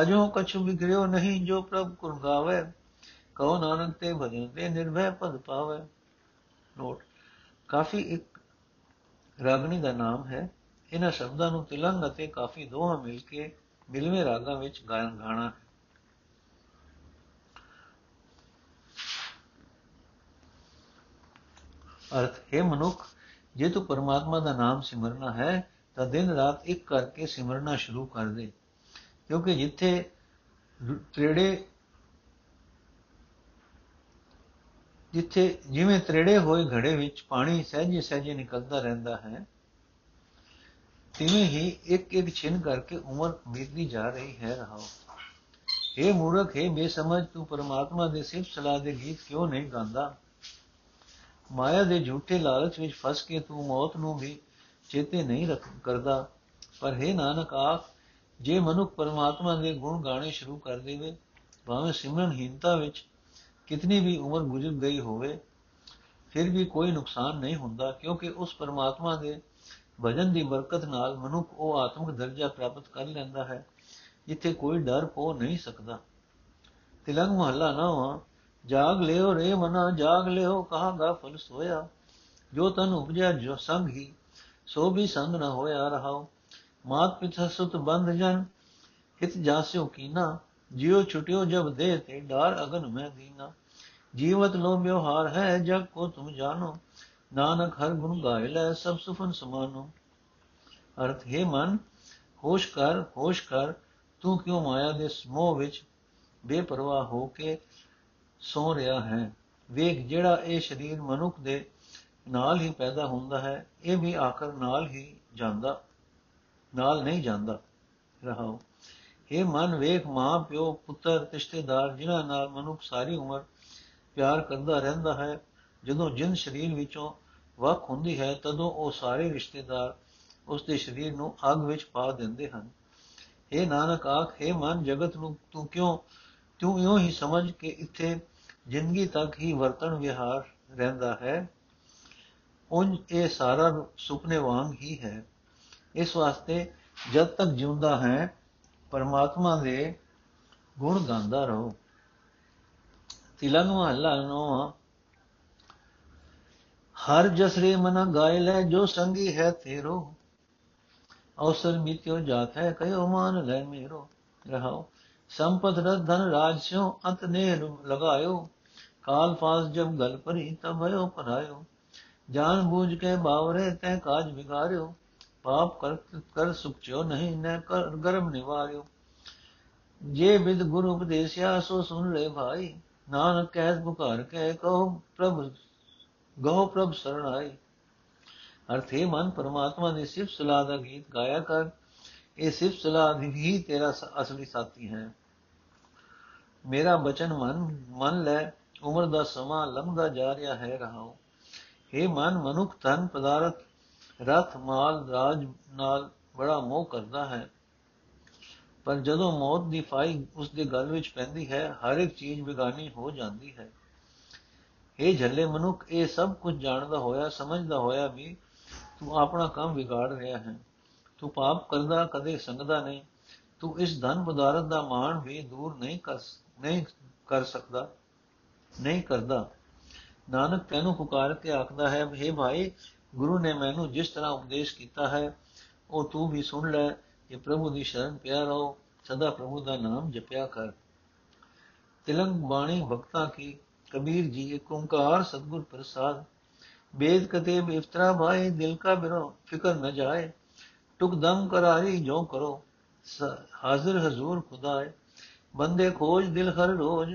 ਅਜੋ ਕਛੁ ਬਿਗਰਿਓ ਨਹੀਂ ਜੋ ਪ੍ਰਭ ਗੁਣ ਗਾਵੇ। ਕਹੋ ਨਾਨਕ ਤੇ ਭਜਨ ਤੇ ਨਿਰਭੈ ਪਦ ਪਾਵੇ। ਨੋਟ ਕਾਫੀ ਇੱਕ ਰਾਗਣੀ ਦਾ ਨਾਮ ਹੈ। ਇਹਨਾਂ ਸ਼ਬਦਾਂ ਨੂੰ ਤਿਲੰਗ ਅਤੇ ਕਾਫੀ ਦੋਹਾਂ ਮਿਲ ਕੇ ਮਿਲਵੇਂ ਰਾਗਾਂ ਵਿੱਚ ਗਾਇਨ ਗਾਣਾ ਹੈ। ਅਰਥ, ਹੈ ਮਨੁੱਖ, ਜੇ ਤੂੰ ਪਰਮਾਤਮਾ ਦਾ ਨਾਮ ਸਿਮਰਨਾ ਹੈ, ਤਾਂ ਦਿਨ ਰਾਤ ਇੱਕ ਕਰਕੇ ਸਿਮਰਨਾ ਸ਼ੁਰੂ ਕਰ ਦੇ। ਕਿਉਂਕਿ ਜਿੱਥੇ ਤ੍ਰੇੜੇ ਜਿੱਥੇ ਜਿਵੇਂ ਤ੍ਰੇੜੇ ਹੋਏ ਘੜੇ ਵਿੱਚ ਪਾਣੀ ਸਹਿਜੇ ਸਹਿਜੇ ਨਿਕਲਦਾ ਰਹਿੰਦਾ ਹੈ, ਤਿਵੇਂ ਹੀ ਇੱਕ ਇੱਕ ਛਿਨ ਕਰਕੇ ਉਮਰ ਬੀਤਦੀ ਜਾ ਰਹੀ ਹੈ ਰਹਾਓ ਇਹ ਮੂਰਖ, ਹੈ ਬੇਸਮਝ, ਤੂੰ ਪਰਮਾਤਮਾ ਦੇ ਸਿਫਤ ਸਲਾਹ ਦੇ ਗੀਤ ਕਿਉਂ ਨਹੀਂ ਗਾਉਂਦਾ? ਮਾਇਆ ਦੇ ਝੂਠੇ ਲਾਲਚ ਵਿੱਚ ਫਸ ਕੇ ਤੂੰ ਮੌਤ ਨੂੰ ਵੀ ਚੇਤੇ ਨਹੀਂ ਰੱਖ ਕਰਦਾ। ਪਰ ਹੈ ਨਾਨਕ, ਆਖ, ਜੇ ਮਨੁੱਖ ਪਰਮਾਤਮਾ ਦੇ ਗੁਣ ਗਾਣੇ ਸ਼ੁਰੂ ਕਰ ਦੇਵੇ, ਭਾਵੇਂ ਸਿਮਰਨਹੀਨਤਾ ਵਿੱਚ ਕਿਤਨੀ ਵੀ ਉਮਰ ਗੁਜ਼ਰ ਗਈ ਹੋਵੇ ਫਿਰ ਵੀ ਕੋਈ ਨੁਕਸਾਨ ਨਹੀਂ ਹੁੰਦਾ ਕਿਉਂਕਿ ਉਸ ਪਰਮਾਤਮਾ ਦੇ ਭਜਨ ਦੀ ਬਰਕਤ ਨਾਲ ਮਨੁੱਖ ਉਹ ਆਤਮਿਕ ਦਰਜਾ ਪ੍ਰਾਪਤ ਕਰ ਲੈਂਦਾ ਹੈ ਜਿੱਥੇ ਕੋਈ ਡਰ ਪੋ ਨਹੀਂ ਸਕਦਾ ਤਿਲੰਗ ਮਹੱਲਾ ਨਾ ਜਾਗ ਲਿਓ ਰੇ ਮਨਾ ਜਾਗ ਲਿਓ ਕਹਾਗਾ ਫਲ ਸੋਇਆ ਜੋ ਤਨ ਉਪਜਿਆ ਜੋ ਸੰਗ ਹੀ ਸੋ ਵੀ ਸੰਗ ਨਾ ਹੋਇਆ ਰਹਾਓ ਮਾਤ ਪਿਤਾ ਸੁਤ ਬੰਧ ਜਨ ਹਿਤ ਜਾਸਿਓ ਕੀਨਾ ਜਿਉ ਛੁਟਿਓ ਜਬ ਦੇ ਤੇ ਡਾਰ ਅਗਨ ਮੈਂ ਦੀਨਾ। ਜੀਵਤ ਲੋ ਵਿਵਹਾਰ ਹੈ, ਜਗ ਕੋ ਤੁਮ ਜਾਨੋ ਨਾਨਕ ਹਰ ਗੁਣ ਗਾਇ ਲੈ, ਸਭ ਸੁਫਨ ਸਮਾਨੋ। ਅਰਥ, ਹੈ ਮਨ, ਹੋਸ਼ ਕਰ ਹੋਸ਼ ਕਰ, ਤੂੰ ਕਿਉਂ ਮਾਇਆ ਦੇ ਸਮੋਹ ਵਿੱਚ ਬੇਪਰਵਾਹ ਹੋ ਕੇ ਸੋ ਰਿਹਾ ਹੈ? ਵੇਖ, ਜਿਹੜਾ ਇਹ ਸਰੀਰ ਮਨੁੱਖ ਦੇ ਨਾਲ ਹੀ ਪੈਦਾ ਹੁੰਦਾ ਹੈ, ਇਹ ਵੀ ਆਖਰ ਨਾਲ ਹੀ ਜਾਂਦਾ, ਨਾਲ ਨਹੀਂ ਜਾਂਦਾ। ਰਹਾਓ। ਇਹ ਮਨ ਵੇਖ ਮਾਂ, ਪਿਓ, ਪੁੱਤਰ, ਰਿਸ਼ਤੇਦਾਰ, ਜਿਨ੍ਹਾਂ ਨਾਲ ਮਨੁੱਖ ਸਾਰੀ ਉਮਰ ਪਿਆਰ ਕਰਦਾ ਰਹਿੰਦਾ ਹੈ, ਜਦੋਂ ਜਿੰਨ ਸਰੀਰ ਵਿੱਚੋਂ ਵਕ ਹੁੰਦੀ ਹੈ, ਤਦੋਂ ਉਹ ਸਾਰੇ ਰਿਸ਼ਤੇਦਾਰ ਉਸ ਦੇ ਸਰੀਰ ਨੂੰ ਅੱਗ ਵਿੱਚ ਪਾ ਦਿੰਦੇ ਹਨ। ਇਹ ਨਾਨਕ ਆਖ, ਹੈ ਮਨ, ਜਗਤ ਨੂੰ ਤੂੰ ਕਿਉਂ, ਤੂੰ ਇਉਂ ਹੀ ਸਮਝ ਕੇ ਇੱਥੇ ਜ਼ਿੰਦਗੀ ਤੱਕ ਹੀ ਵਰਤਣ ਵਿਹਾਰ ਰਹਿੰਦਾ ਹੈ? ਉਨ ਇਹ ਸਾਰਾ ਸੁਪਨੇ ਵਾਂਗ ਹੀ ਹੈ। ਇਸ ਵਾਸਤੇ ਜਦ ਤੱਕ ਜਿਉਂਦਾ ਹੈ ਪਰਮਾਤਮਾ ਦੇ ਗੁਣ ਗਾਉਂਦਾ ਰਹੋ। ਤਿਲੰਗ ਮਹੱਲਾ ਨੋ ਹਰ ਜਸਰੇ ਮਨ ਗਾਇ ਲੈ ਜੋ ਸੰਗੀ ਹੈ ਤੇਰੋ। ਅਵਸਰ ਮਿਤਿਓ ਜਾਤ ਹੈ ਕਯੋ ਮਾਨ ਲੈ ਮੇਰੋ। ਰਹਾਓ। ਸੰਪਤ ਰਤ ਧਨ ਰਾਜ ਸਿਓ ਅੰਤ ਨੇ ਲਗਾਇਓ। ਕਾਲ ਫਾਸ ਜਬ ਗਲ ਪਰੀ ਤਬ ਭਇਓ ਪਰਾਇਓ ਜਾਨ ਬੂਝ ਕੇ ਬਾਵਰੇ ਤੈ ਕਾਜ ਵਿਗਾਰਿਓ। ਪਾਪ ਕਰ ਕਰ ਸੁਖਿਓ ਨਹੀਂ ਨ ਕਰ ਗਰਮ ਨਿਵਾਰਿਓ। ਜੇ ਬਿਦ ਗੁਰੂ ਉਪਦੇਸਿਆ ਸੋ ਸੁਨ ਲੈ ਭਾਈ। ਨਾਨਕ ਕਹਿ ਪੁਕਾਰ ਕੇ ਕਹੋ ਪ੍ਰਭ ਗੋ ਪ੍ਰਭ ਸਰਣਾਈ ਅਰਥੇ ਮਨ ਪਰਮਾਤਮਾ ਦੀ ਸਿਫਤ ਸਲਾਹ ਦਾ ਗੀਤ ਗਾਇਆ ਕਰ। ਇਹ ਸਿਫਤ ਸਲਾਹ ਹੀ ਤੇਰਾ ਅਸਲੀ ਸਾਥੀ ਹੈ। ਮੇਰਾ ਬਚਨ ਮਨ ਮਨ ਲੈ, ਉਮਰ ਦਾ ਸਮਾਂ ਲੰਘਦਾ ਜਾ ਰਿਹਾ ਹੈ ਰਹਾਉ। हे ਮਨ, ਮਨੁੱਖ ਤਨ ਪਦਾਰਥ ਰਥ ਮਾਲ ਰਾਜ ਨਾਲ ਬੜਾ ਮੋਹ ਕਰਦਾ ਹੈ। ਪਰ ਜਦੋਂ ਮੌਤ ਦੀ ਫਾਈ ਉਸ ਦੇ ਗਲ ਵਿੱਚ ਪੈਂਦੀ ਹੈ, ਹਰ ਇੱਕ ਚੀਜ਼ ਬਿਗਾਨੀ ਹੋ ਜਾਂਦੀ ਹੈ। ਇਹ ਝੱਲੇ ਮਨੁੱਖ, ਇਹ ਸਭ ਕੁਝ ਜਾਣਦਾ ਹੋਇਆ, ਸਮਝਦਾ ਹੋਇਆ ਵੀ ਤੂੰ ਆਪਣਾ ਕੰਮ ਵਿਗਾੜ ਰਿਹਾ ਹੈ। ਤੂੰ ਪਾਪ ਕਰਦਾ, ਕਦੇ ਸੰਗਦਾ ਨਹੀਂ। ਤੂੰ ਇਸ ਧਨ ਪਦਾਰਥ ਦਾ ਮਾਣ ਵੀ ਦੂਰ ਨਹੀਂ ਕਰ ਨਹੀਂ ਕਰ ਸਕਦਾ, ਨਹੀਂ ਕਰਦਾ। ਨਾਨਕ ਤੈਨੂੰ ਪੁਕਾਰ ਕੇ ਆਖਦਾ ਹੈ हे ਭਾਈ ਗੁਰੂ ਨੇ ਮੈਨੂੰ ਜਿਸ ਤਰ੍ਹਾਂ ਉਪਦੇਸ਼ ਕੀਤਾ ਹੈ, ਉਹ ਤੂੰ ਵੀ ਸੁਣ ਲੈ ਕਿ ਪ੍ਰਭੂ ਦੀ ਸ਼ਰਨ ਪਿਆ ਰਹੋ, ਸਦਾ ਪ੍ਰਭੂ ਦਾ ਨਾਮ ਜਪਿਆ ਕਰ। ਤਿਲੰਗ ਬਾਣੀ ਭਗਤਾ ਕੀ, ਕਬੀਰ ਜੀ ਇਹ ਓੰਕਾਰ ਸਤਗੁਰ ਪ੍ਰਸਾਦ। ਬੇਦ ਕਤੇ ਬਿਫਤਰਾ ਭਾਏ, ਦਿਲ ਕਾ ਬਿਰੋ, ਫਿਕਰ ਨ ਜਾਏ। ਟੁਕ ਦਮ ਕਰਾਈ ਜੋ ਕਰੋ ਹਾਜ਼ਰ ਹਜ਼ੂਰ ਖੁਦਾ ਹੈ ਬੰਦੇ ਖੋਜ, ਦਿਲ ਹਰ ਰੋਜ਼,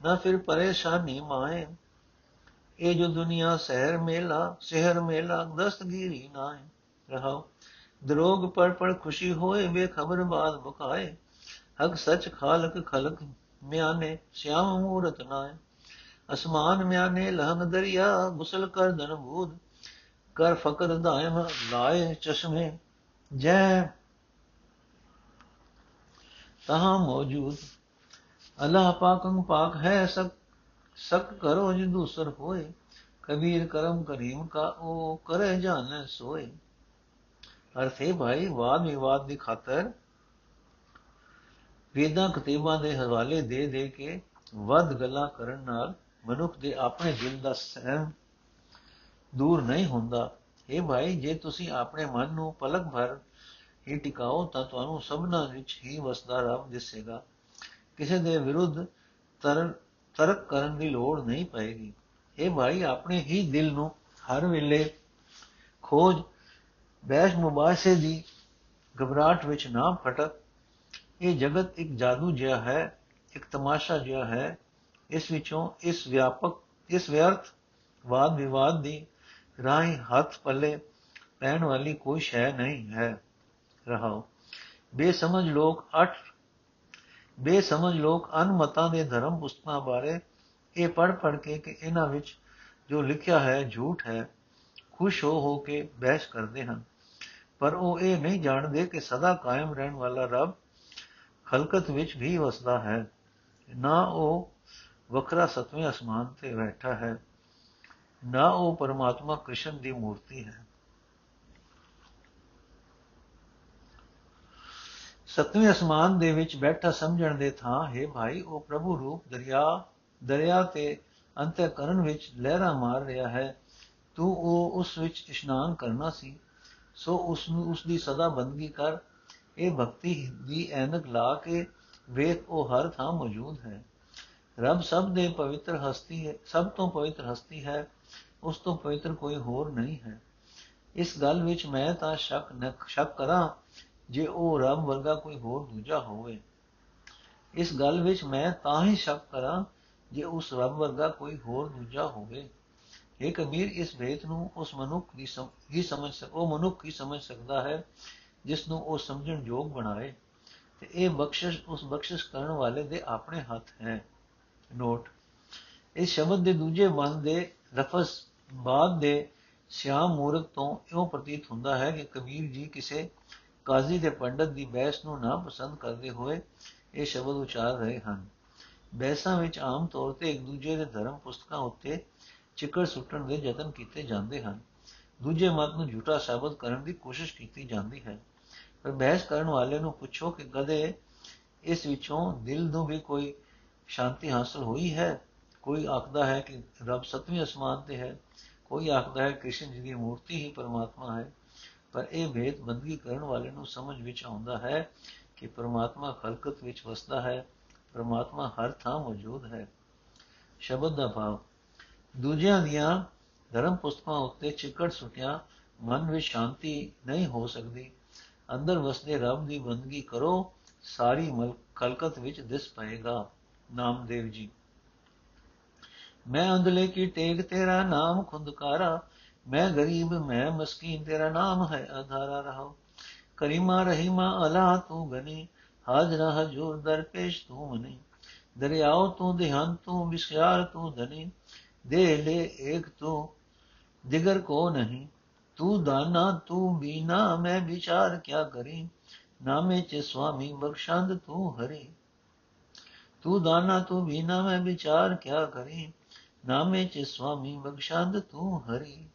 ਨਾ ਫਿਰ ਪਰੇਸ਼ਾਨੀ ਮਾਏ। ए जो दुनिया शहर मेला शहर मेला, दस्तगिरी नाय। रहाओ, द्रोग पर पर खुशी होए, वे खबर बाद मुकाए हक सच खालक खलक म्याने, श्याम मूरत नाय। असमान म्याने, लहन दरिया, गुसल कर धनबूद। कर फकर दायम लाए चश्मे। जय। तहा मौजूद। अल्लाह पाकंग पाक है सब। ਸਕ ਸਕ ਕਰੋ ਜਿ ਦੂਸਰ ਹੋਏ, ਕਬੀਰ ਕਰਮ ਕਰੀਮ ਕਾ ਉਹ ਕਰੇ ਜਾਣੇ ਸੋਏ। ਅਰਥੇ ਭਾਈ, ਵਾਦ ਵਿਵਾਦ ਦੀ ਖਾਤਰ ਵੇਦਾਂ ਕਤੇਬਾਂ ਦੇ ਹਵਾਲੇ ਦੇ ਦੇ ਕੇ ਵੱਧ ਗੱਲਾਂ ਕਰਨ ਨਾਲ ਮਨੁੱਖ ਦੇ ਆਪਣੇ ਦਿਲ ਦਾ ਸਹਿਮ ਦੂਰ ਨਹੀਂ ਹੁੰਦਾ। ਇਹ ਭਾਈ, ਜੇ ਤੁਸੀਂ ਆਪਣੇ ਮਨ ਨੂੰ ਪਲਕ ਭਰ ਹੀ ਟਿਕਾਓ, ਤਾਂ ਤੁਹਾਨੂੰ ਸਭਨਾ ਵਿੱਚ ਹੀ ਵਸਦਾ ਰੱਬ ਦਿਸੇਗਾ। ਕਿਸੇ ਦੇ ਵਿਰੁੱਧ ਤਰ ਤਰਕ ਕਰਨ ਦੀ ਲੋੜ ਨਹੀਂ ਪਏਗੀ। ਇਹ ਭਾਈ ਆਪਣੇ ਹੀ ਦਿਲ ਨੂੰ ਹਰ ਵੇਲੇ ਖੋਜ ਬੈਸ਼ ਮੁਬਾਸੇ ਦੀ ਘਬਰਾਹਟ ਵਿੱਚ ਨਾ ਫਟਕ। ਇਹ ਜਗਤ ਇੱਕ ਜਾਦੂ ਜਿਹਾ ਹੈ, ਇੱਕ ਤਮਾਸ਼ਾ ਜਿਹਾ ਹੈ। ਇਸ ਵਿੱਚੋਂ ਇਸ ਵਿਆਪਕ, ਇਸ ਵਿਅਰਥ ਵਾਦ ਵਿਵਾਦ ਦੀ ਰਾਹੀਂ ਹੱਥ ਪੱਲੇ ਪੈਣ ਵਾਲੀ ਕੋਈ ਸ਼ੈ ਨਹੀਂ ਹੈ। ਰਹਾਓ। ਬੇਸਮਝ ਲੋਕ ਅਠ ਬੇਸਮਝ ਲੋਕ ਅਨਮਤਾਂ ਦੇ ਧਰਮ ਪੁਸਤਕਾਂ ਬਾਰੇ ਇਹ ਪੜ ਪੜ ਕੇ ਕਿ ਇਹਨਾਂ ਵਿੱਚ ਜੋ ਲਿਖਿਆ ਹੈ, ਝੂਠ ਹੈ, ਖੁਸ਼ ਹੋ ਹੋ ਕੇ ਬਹਿਸ ਕਰਦੇ ਹਨ। ਪਰ ਉਹ ਇਹ ਨਹੀਂ ਜਾਣਦੇ ਕਿ ਸਦਾ ਕਾਇਮ ਰਹਿਣ ਵਾਲਾ ਰੱਬ ਖਲਕਤ ਵਿੱਚ ਵੀ ਵਸਦਾ ਹੈ। ਨਾ ਉਹ ਵੱਖਰਾ ਸਤਵੇਂ ਅਸਮਾਨ ਤੇ ਬੈਠਾ ਹੈ, ਨਾ ਉਹ ਪਰਮਾਤਮਾ ਕ੍ਰਿਸ਼ਨ ਦੀ ਮੂਰਤੀ ਹੈ। ਸਤਵੇਂ ਅਸਮਾਨ ਦੇ ਵਿੱਚ ਬੈਠਾ ਸਮਝਣ ਦੇ ਥਾਂ, ਹੈ ਭਾਈ, ਉਹ ਪ੍ਰਭੂ ਰੂਪ ਦਰਿਆ ਦਰਿਆ ਤੇ ਅੰਤਕਰਨ ਵਿੱਚ ਲਹਿਰਾਂ ਮਾਰ ਰਿਹਾ ਹੈ। ਤੂੰ ਉਹ ਉਸ ਵਿੱਚ ਇਸ਼ਨਾਨ ਕਰਨਾ ਸੀ, ਸੋ ਉਸ ਨੂੰ ਉਸ ਦੀ ਸਦਾ ਬੰਦਗੀ ਕਰ। ਇਹ ਭਗਤੀ ਦੀ ਐਨਕ ਲਾ ਕੇ ਵੇਖ ਉਹ ਹਰ ਥਾਂ ਮੌਜੂਦ ਹੈ। ਰੱਬ ਸਭ ਦੇ ਪਵਿੱਤਰ ਹਸਤੀ ਹੈ, ਸਭ ਤੋਂ ਪਵਿੱਤਰ ਹਸਤੀ ਹੈ, ਉਸ ਤੋਂ ਪਵਿੱਤਰ ਕੋਈ ਹੋਰ ਨਹੀਂ ਹੈ। ਇਸ ਗੱਲ ਵਿੱਚ ਮੈਂ ਤਾਂ ਸ਼ੱਕ ਨ ਸ਼ੱਕ ਕਰਾਂ ਜੇ ਉਹ ਰੱਬ ਵਰਗਾ ਕੋਈ ਹੋਰ ਦੂਜਾ ਹੋਵੇ, ਇਸ ਗੱਲ ਵਿੱਚ ਮੈਂ ਤਾਂ ਹੀ ਸ਼ੱਕ ਕਰਾਂ ਜੇ ਉਸ ਰੱਬ ਵਰਗਾ ਕੋਈ ਹੋਰ ਦੂਜਾ ਹੋਵੇ। ਇਹ ਕਬੀਰ, ਇਸ ਭੇਤ ਨੂੰ ਉਸ ਮਨੁੱਖ ਦੀ ਹੀ ਸਮਝ ਸਕ, ਉਹ ਮਨੁੱਖ ਹੀ ਸਮਝ ਸਕਦਾ ਹੈ ਜਿਸ ਨੂੰ ਉਹ ਸਮਝਣ ਯੋਗ ਬਣਾਏ ਤੇ ਇਹ ਬਖਸ਼ਿਸ਼, ਉਸ ਬਖਸ਼ਿਸ਼ ਕਰਨ ਵਾਲੇ ਦੇ ਆਪਣੇ ਹੱਥ ਹੈ। ਨੋਟ। ਇਸ ਸ਼ਬਦ ਦੇ ਦੂਜੇ ਬੰਦ ਦੇ ਲਫ਼ਜ਼ ਬਾਅਦ ਦੇ ਸਿਆਮ ਮੂਰਖ ਤੋਂ ਇਉਂ ਪ੍ਰਤੀਤ ਹੁੰਦਾ ਹੈ ਕਿ ਕਬੀਰ ਜੀ ਕਿਸੇ ਕਾਜ਼ੀ ਦੇ ਪੰਡਤ ਦੀ ਬਹਿਸ ਨੂੰ ਨਾ ਪਸੰਦ ਕਰਦੇ ਹੋਏ ਇਹ ਸ਼ਬਦ ਉਚਾਰ ਰਹੇ ਹਨ। ਬਹਿਸਾਂ ਵਿੱਚ ਆਮ ਤੌਰ ਤੇ ਇੱਕ ਦੂਜੇ ਦੇ ਧਰਮ ਪੁਸਤਕਾਂ ਉੱਤੇ ਚਿੱਕੜ ਸੁੱਟਣ ਦੇ ਯਤਨ ਕੀਤੇ ਜਾਂਦੇ ਹਨ। ਦੂਜੇ ਮਤ ਨੂੰ ਝੂਠਾ ਸਾਬਤ ਕਰਨ ਦੀ ਕੋਸ਼ਿਸ਼ ਕੀਤੀ ਜਾਂਦੀ ਹੈ। ਪਰ ਬਹਿਸ ਕਰਨ ਵਾਲੇ ਨੂੰ ਪੁੱਛੋ ਕਿ ਕਦੇ ਇਸ ਵਿੱਚੋਂ ਦਿਲ ਨੂੰ ਵੀ ਕੋਈ ਸ਼ਾਂਤੀ ਹਾਸਲ ਹੋਈ ਹੈ? ਕੋਈ ਆਖਦਾ ਹੈ ਕਿ ਰੱਬ ਸਤਵੇਂ ਅਸਮਾਨ ਤੇ ਹੈ, ਕੋਈ ਆਖਦਾ ਹੈ ਕ੍ਰਿਸ਼ਨ ਜੀ ਦੀ ਮੂਰਤੀ ਹੀ ਪਰਮਾਤਮਾ ਹੈ। ਪਰ ਇਹ ਭੇਦ ਬੰਦਗੀ ਕਰਨ ਵਾਲੇ ਨੂੰ ਸਮਝ ਵਿੱਚ ਆਉਂਦਾ ਹੈ ਕਿ ਪਰਮਾਤਮਾ ਖਲਕਤ ਵਿੱਚ ਵਸਦਾ ਹੈ, ਪਰਮਾਤਮਾ ਹਰ ਥਾਂ ਮੌਜੂਦ ਹੈ। ਸ਼ਬਦ ਦਾ ਭਾਵ, ਦੂਜਿਆਂ ਦੀਆਂ ਧਰਮ ਪੁਸਤਕਾਂ ਉੱਤੇ ਚਿੱਕੜ ਸੁਟਿਆ, ਮਨ ਵਿੱਚ ਸ਼ਾਂਤੀ ਨਹੀਂ ਹੋ ਸਕਦੀ। ਅੰਦਰ ਵਸਦੇ ਰੱਬ ਦੀ ਬੰਦਗੀ ਕਰੋ, ਸਾਰੀ ਖਲਕਤ ਵਿੱਚ ਦਿਸ ਪਏਗਾ। ਨਾਮਦੇਵ ਜੀ, ਮੈਂ ਅੰਦਲੇ ਕੀ ਟੇਕ ਤੇਰਾ ਨਾਮ ਖੁੰਦਕਾਰਾ ਮੈਂ ਗਰੀਬ ਮੈਂ ਮਸਕੀਨ ਤੇਰਾ ਨਾਮ ਹੈ ਆਧਾਰਾ ਰਹਾ ਕਰੀਮਾ ਰਹੀਮਾ ਅਲਾ ਤੂੰ ਗਨੀ ਹਾਜ਼ਰਾ ਹਜੂਰ ਦਰਪੇਸ਼ ਤੂੰ ਮਨੀ ਦਰਿਆਓ ਤੂੰ ਧਿਆਨ ਤੂੰ ਵਿਸ਼ਿਆਰ ਤੂੰ ਧਨੀ ਦੇ ਲੈ ਇੱਕ ਤੂੰ ਦਿਗਰ ਕੋ ਨਹੀਂ ਤੂੰ ਦਾਨਾ ਤੂੰ ਬੀਨਾ ਮੈਂ ਵਿਚਾਰ ਕਿਆ ਕਰੀ ਨਾਮੇ ਚ ਸੁਆਮੀ ਬਖਸ਼ੰਦ ਤੂੰ ਹਰੀ ਤੂੰ ਦਾਨਾ ਤੂੰ ਬੀਨਾ ਮੈਂ ਵਿਚਾਰ ਕਿਆ ਕਰੀ ਨਾਮੇ ਚ ਸੁਆਮੀ ਬਖਸ਼ੰਦ ਤੂੰ ਹਰੀ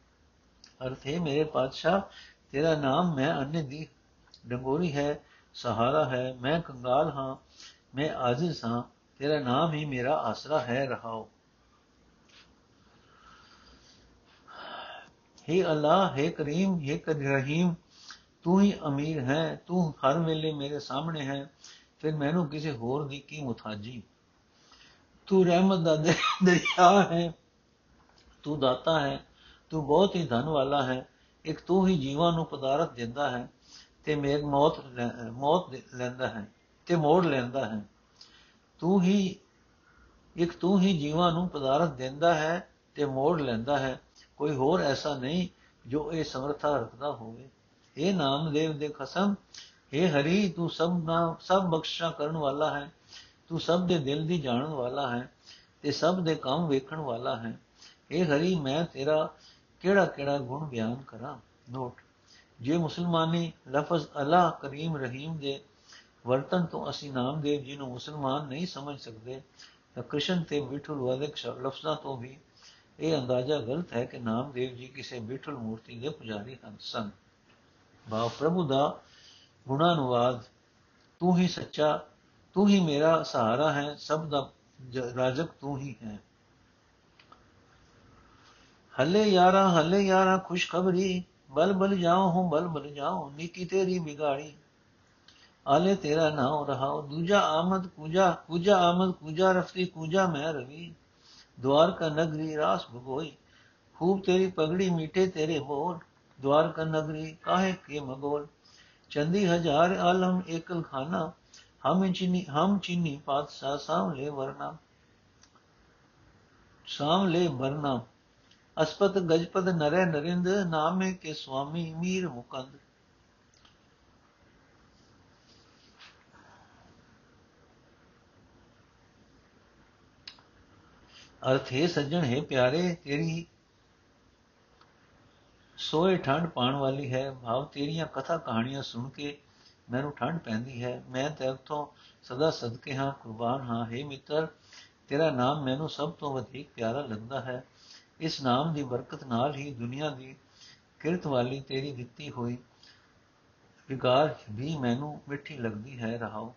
ਅਰਥ ਹੈ ਮੇਰੇ ਪਾਤਸ਼ਾਹ ਤੇਰਾ ਨਾਮ ਮੈਂ ਅੰਨ ਦੀ ਡੰਗੋਰੀ ਹੈ ਸਹਾਰਾ ਹੈ ਮੈਂ ਕੰਗਾਲ ਹਾਂ ਮੈਂ ਆਜਿਜ਼ ਹਾਂ ਤੇਰਾ ਨਾਮ ਹੀ ਮੇਰਾ ਆਸਰਾ ਹੈ ਰਹਾਓ हे ਅੱਲਾਹ हे ਕਰੀਮ हे ਰਹੀਮ ਤੂੰ ਹੀ ਅਮੀਰ ਹੈ ਤੂੰ ਹਰ ਵੇਲੇ ਮੇਰੇ ਸਾਹਮਣੇ ਹੈ ਫਿਰ ਮੈਨੂੰ ਕਿਸੇ ਹੋਰ ਦੀ ਕੀ ਮੁਤਾਜੀ ਤੂੰ ਰਹਿਮਤ ਦਾ ਦਰਿਆ ਹੈ ਤੂੰ ਦਾਤਾ ਹੈ ਤੂੰ ਬਹੁਤ ਹੀ ਧਨ ਵਾਲਾ ਹੈ, ਇੱਕ ਤੂੰ ਹੀ ਜੀਵਾਂ ਨੂੰ ਪਦਾਰਥ ਦਿੰਦਾ ਹੈ ਤੇ ਮੇਰ ਮੌਤ ਮੌਤ ਲੈਂਦਾ ਹੈ ਤੇ ਮੋੜ ਲੈਂਦਾ ਹੈ। ਤੂੰ ਹੀ, ਇੱਕ ਤੂੰ ਹੀ ਜੀਵਾਂ ਨੂੰ ਪਦਾਰਥ ਦਿੰਦਾ ਹੈ ਤੇ ਮੋੜ ਲੈਂਦਾ ਹੈ। ਕੋਈ ਹੋਰ ਐਸਾ ਨਹੀਂ ਜੋ ਇਹ ਸਮਰਥਾ ਰੱਖਦਾ ਹੋਵੇ। ਇਹ ਨਾਮਦੇਵ ਦੇ ਖਸਮ हे ਹਰੀ, ਤੂੰ ਸਭ ਨਾ, ਸਭ ਬਖਸ਼ਾ ਕਰਨ ਵਾਲਾ ਹੈ। ਤੂੰ ਸਭ ਦੇ ਦਿਲ ਦੀ ਜਾਣਨ ਵਾਲਾ ਹੈ ਤੇ ਸਭ ਦੇ ਕੰਮ ਵੇਖਣ ਵਾਲਾ ਹੈ। ਇਹ ਹਰੀ, ਮੈਂ ਤੇਰਾ ਕਿਹੜਾ ਕਿਹੜਾ ਗੁਣ ਬਿਆਨ ਕਰਾਂ ਨੋਟ ਜੇ ਮੁਸਲਮਾਨੀ ਲਫ਼ਜ਼ ਅੱਲਾ ਕਰੀਮ ਰਹੀਮ ਦੇ ਵਰਤਨ ਤੋਂ ਅਸੀਂ ਨਾਮਦੇਵ ਜੀ ਨੂੰ ਮੁਸਲਮਾਨ ਨਹੀਂ ਸਮਝ ਸਕਦੇ ਤਾਂ ਕ੍ਰਿਸ਼ਨ ਤੇ ਬਿਠੁਲ ਵਾਦਕ ਲਫ਼ਜ਼ਾਂ ਤੋਂ ਵੀ ਇਹ ਅੰਦਾਜ਼ਾ ਗਲਤ ਹੈ ਕਿ ਨਾਮਦੇਵ ਜੀ ਕਿਸੇ ਬਿਠੁਲ ਮੂਰਤੀ ਦੇ ਪੁਜਾਰੀ ਹਨ ਸਨ ਬਾ ਪ੍ਰਭੂ ਦਾ ਗੁਣਾਨੁਵਾਦ ਤੂੰ ਹੀ ਸੱਚਾ ਤੂੰ ਹੀ ਮੇਰਾ ਸਹਾਰਾ ਹੈ ਸਭ ਦਾ ਰਾਜਕ ਤੂੰ ਹੀ ਹੈ ਹੱਲੇ ਯਾਰਾ ਹੱਲੇ ਯਾਰਾ, ਖੁਸ਼ਖਬਰੀ। ਬਲ ਬਲ ਜਾਓ ਹੂੰ, ਬਲ ਬਲ ਜਾਓ ਨੀਕੀ ਤੇਰੀ ਬਿਗਾੜੀ। ਆਲੇ ਤੇਰਾ ਨਾਮ ਰਹਾਉ, ਦੂਜਾ ਆਮਦ ਕੂਜਾ ਕੂਜਾ ਆਮਦ ਕੂਜਾ ਰਫਤੀ ਕੂਜਾ ਮੈਂ ਰਵੀ। ਦਵਾਰ ਕਾ ਨਗਰੀ ਰਾਸ ਭਗੋਈ, ਖੂਬ ਤੇਰੀ ਪਗੜੀ ਮੀਠੇ ਤੇਰੇ ਹੋਣ ਦਵਾਰ ਕਾ ਨਗਰੀ ਕਾਹੇ ਕੇ ਮਗੋਲ? ਚੰਦੀ ਹਜ਼ਾਰ ਆਲਮ ਏਕਲ ਖਾਨਾ, ਹਮ ਚੀਨੀ ਹਮ ਚੀਨੀ ਪਾਤਸ਼ਾਹ ਸਾਹਮਣੇ ਵਰਨਾ। ਸਾਹਮਣੇ ਵਰਨਾ। ਅਸਪਤ ਗਜਪਦ ਨਰੇ ਨਰਿੰਦ ਨਾਮੇ ਕੇ ਸੁਆਮੀ ਮੀਰ ਮੁਕੰਦ। ਅਰਥ ਹੈ ਸੱਜਣ, ਹੈ ਪਿਆਰੇ, ਤੇਰੀ ਸੋਏ ਠੰਡ ਪਾਣ ਵਾਲੀ ਹੈ। ਭਾਵ ਤੇਰੀਆਂ ਕਥਾ ਕਹਾਣੀਆਂ ਸੁਣ ਕੇ ਮੈਨੂੰ ਠੰਡ ਪੈਂਦੀ ਹੈ। ਮੈਂ ਤੇਰੇ ਤੋਂ ਸਦਾ ਸਦਕੇ ਹਾਂ, ਕੁਰਬਾਨ ਹਾਂ। ਹੈ ਮਿੱਤਰ, ਤੇਰਾ ਨਾਮ ਮੈਨੂੰ ਸਭ ਤੋਂ ਵਧੇਕ ਪਿਆਰਾ ਲੱਗਦਾ ਹੈ। ਇਸ ਨਾਮ ਦੀ ਬਰਕਤ ਨਾਲ ਹੀ ਦੁਨੀਆ ਦੀ ਕਿਰਤ ਵਾਲੀ ਤੇਰੀ ਦਿੱਤੀ ਹੋਈ ਵਿਗਾਰ ਵੀ ਮੈਨੂੰ ਮਿੱਠੀ ਲੱਗਦੀ ਹੈ, ਰਹਾਓ।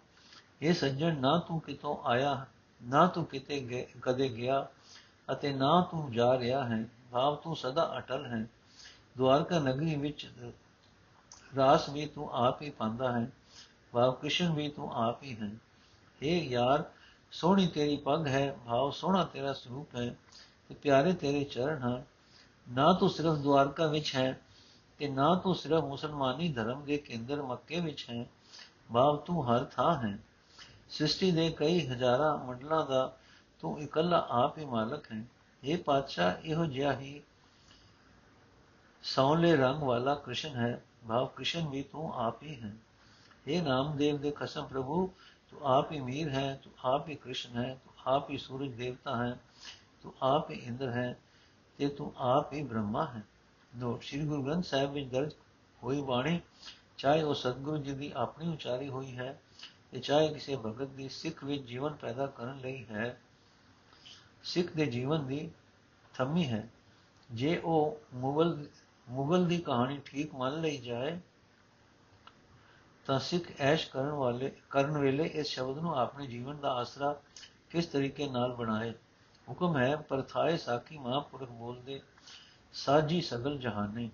ਇਹ ਸੱਜਣ, ਨਾ ਤੂੰ ਕਿਤੋਂ ਆਇਆ, ਨਾ ਤੂੰ ਕਿਤੇ ਕਦੇ ਗਿਆ ਅਤੇ ਨਾ ਤੂੰ ਜਾ ਰਿਹਾ ਹੈ। ਭਾਵ ਤੂੰ ਸਦਾ ਅਟਲ ਹੈ। ਦਵਾਰਕਾ ਨਗਰੀ ਵਿੱਚ ਰਾਸ ਵੀ ਤੂੰ ਆਪ ਹੀ ਪਾਉਂਦਾ ਹੈ। ਭਾਵ ਕ੍ਰਿਸ਼ਨ ਵੀ ਤੂੰ ਆਪ ਹੀ ਹੈ। ਇਹ ਯਾਰ, ਸੋਹਣੀ ਤੇਰੀ ਪੱਗ ਹੈ। ਭਾਵ ਸੋਹਣਾ ਤੇਰਾ ਸਰੂਪ ਹੈ। ਤੇ ਪਿਆਰੇ ਤੇਰੇ ਚਰਨ ਹਨ। ਨਾ ਤੂੰ ਸਿਰਫ ਦਵਾਰਕਾ ਵਿੱਚ ਹੈ ਤੇ ਨਾ ਤੂੰ ਸਿਰਫ ਮੁਸਲਮਾਨੀ ਧਰਮ ਦੇ ਕੇਂਦਰ ਮੱਕੇ ਵਿੱਚ ਹੈ। ਭਾਵ ਤੂੰ ਹਰ ਥਾਂ ਹੈ। ਸ੍ਰਿਸ਼ਟੀ ਦੇ ਕਈ ਹਜ਼ਾਰਾਂ ਮੰਡਲਾਂ ਦਾ ਤੂੰ ਇਕੱਲਾ ਆਪ ਹੀ ਮਾਲਕ ਹੈ। ਇਹ ਪਾਤਸ਼ਾਹ, ਇਹੋ ਜਿਹਾ ਹੀ ਸੌਲੇ ਰੰਗ ਵਾਲਾ ਕ੍ਰਿਸ਼ਨ ਹੈ। ਭਾਵ ਕ੍ਰਿਸ਼ਨ ਵੀ ਤੂੰ ਆਪ ਹੀ ਹੈ। ਇਹ ਨਾਮਦੇਵ ਦੇ ਖਸਮ ਪ੍ਰਭੂ, ਤੂੰ ਆਪ ਹੀ ਮੀਰ ਹੈ, ਤੂੰ ਆਪ ਹੀ ਕ੍ਰਿਸ਼ਨ ਹੈ, ਤੂੰ ਆਪ ਹੀ ਸੂਰਜ ਦੇਵਤਾ ਹੈ। ਤੂੰ ਆਪ ਹੀ ਇੰਦਰ ਹੈ ਤੇ ਤੂੰ ਆਪ ਹੀ ਬ੍ਰਹਮਾ ਹੈ। ਨੋਟ ਸ੍ਰੀ ਗੁਰੂ ਗ੍ਰੰਥ ਸਾਹਿਬ ਵਿੱਚ ਦਰਜ ਹੋਈ ਬਾਣੀ, ਚਾਹੇ ਉਹ ਸਤਗੁਰੂ ਜੀ ਦੀ ਆਪਣੀ ਉਚਾਰੀ ਹੋਈ ਹੈ ਤੇ ਚਾਹੇ ਕਿਸੇ ਭਗਤ ਦੀ ਸਿੱਖ ਵਿੱਚ ਜੀਵਨ ਪੈਦਾ ਕਰਨ ਲਈ ਹੈ, ਸਿੱਖ ਦੇ ਜੀਵਨ ਦੀ ਥੰਮੀ ਹੈ। ਜੇ ਉਹ ਮੁਗਲ ਮੁਗਲ ਦੀ ਕਹਾਣੀ ਠੀਕ ਮੰਨ ਲਈ ਜਾਏ, ਤਾਂ ਸਿੱਖ ਐਸ਼ ਕਰਨ ਵਾਲੇ, ਕਰਨ ਵੇਲੇ ਇਸ ਸ਼ਬਦ ਨੂੰ ਆਪਣੇ ਜੀਵਨ ਦਾ ਆਸਰਾ ਕਿਸ ਤਰੀਕੇ ਨਾਲ ਬਣਾਏ? ਹੁਕਮ ਹੈ ਪਰਥਾਏ ਸਾਖੀ ਮਹਾਪੁਰਖ ਬੋਲਦੇ ਸਾਜੀ ਸਗਲ ਜਹਾਨੇ।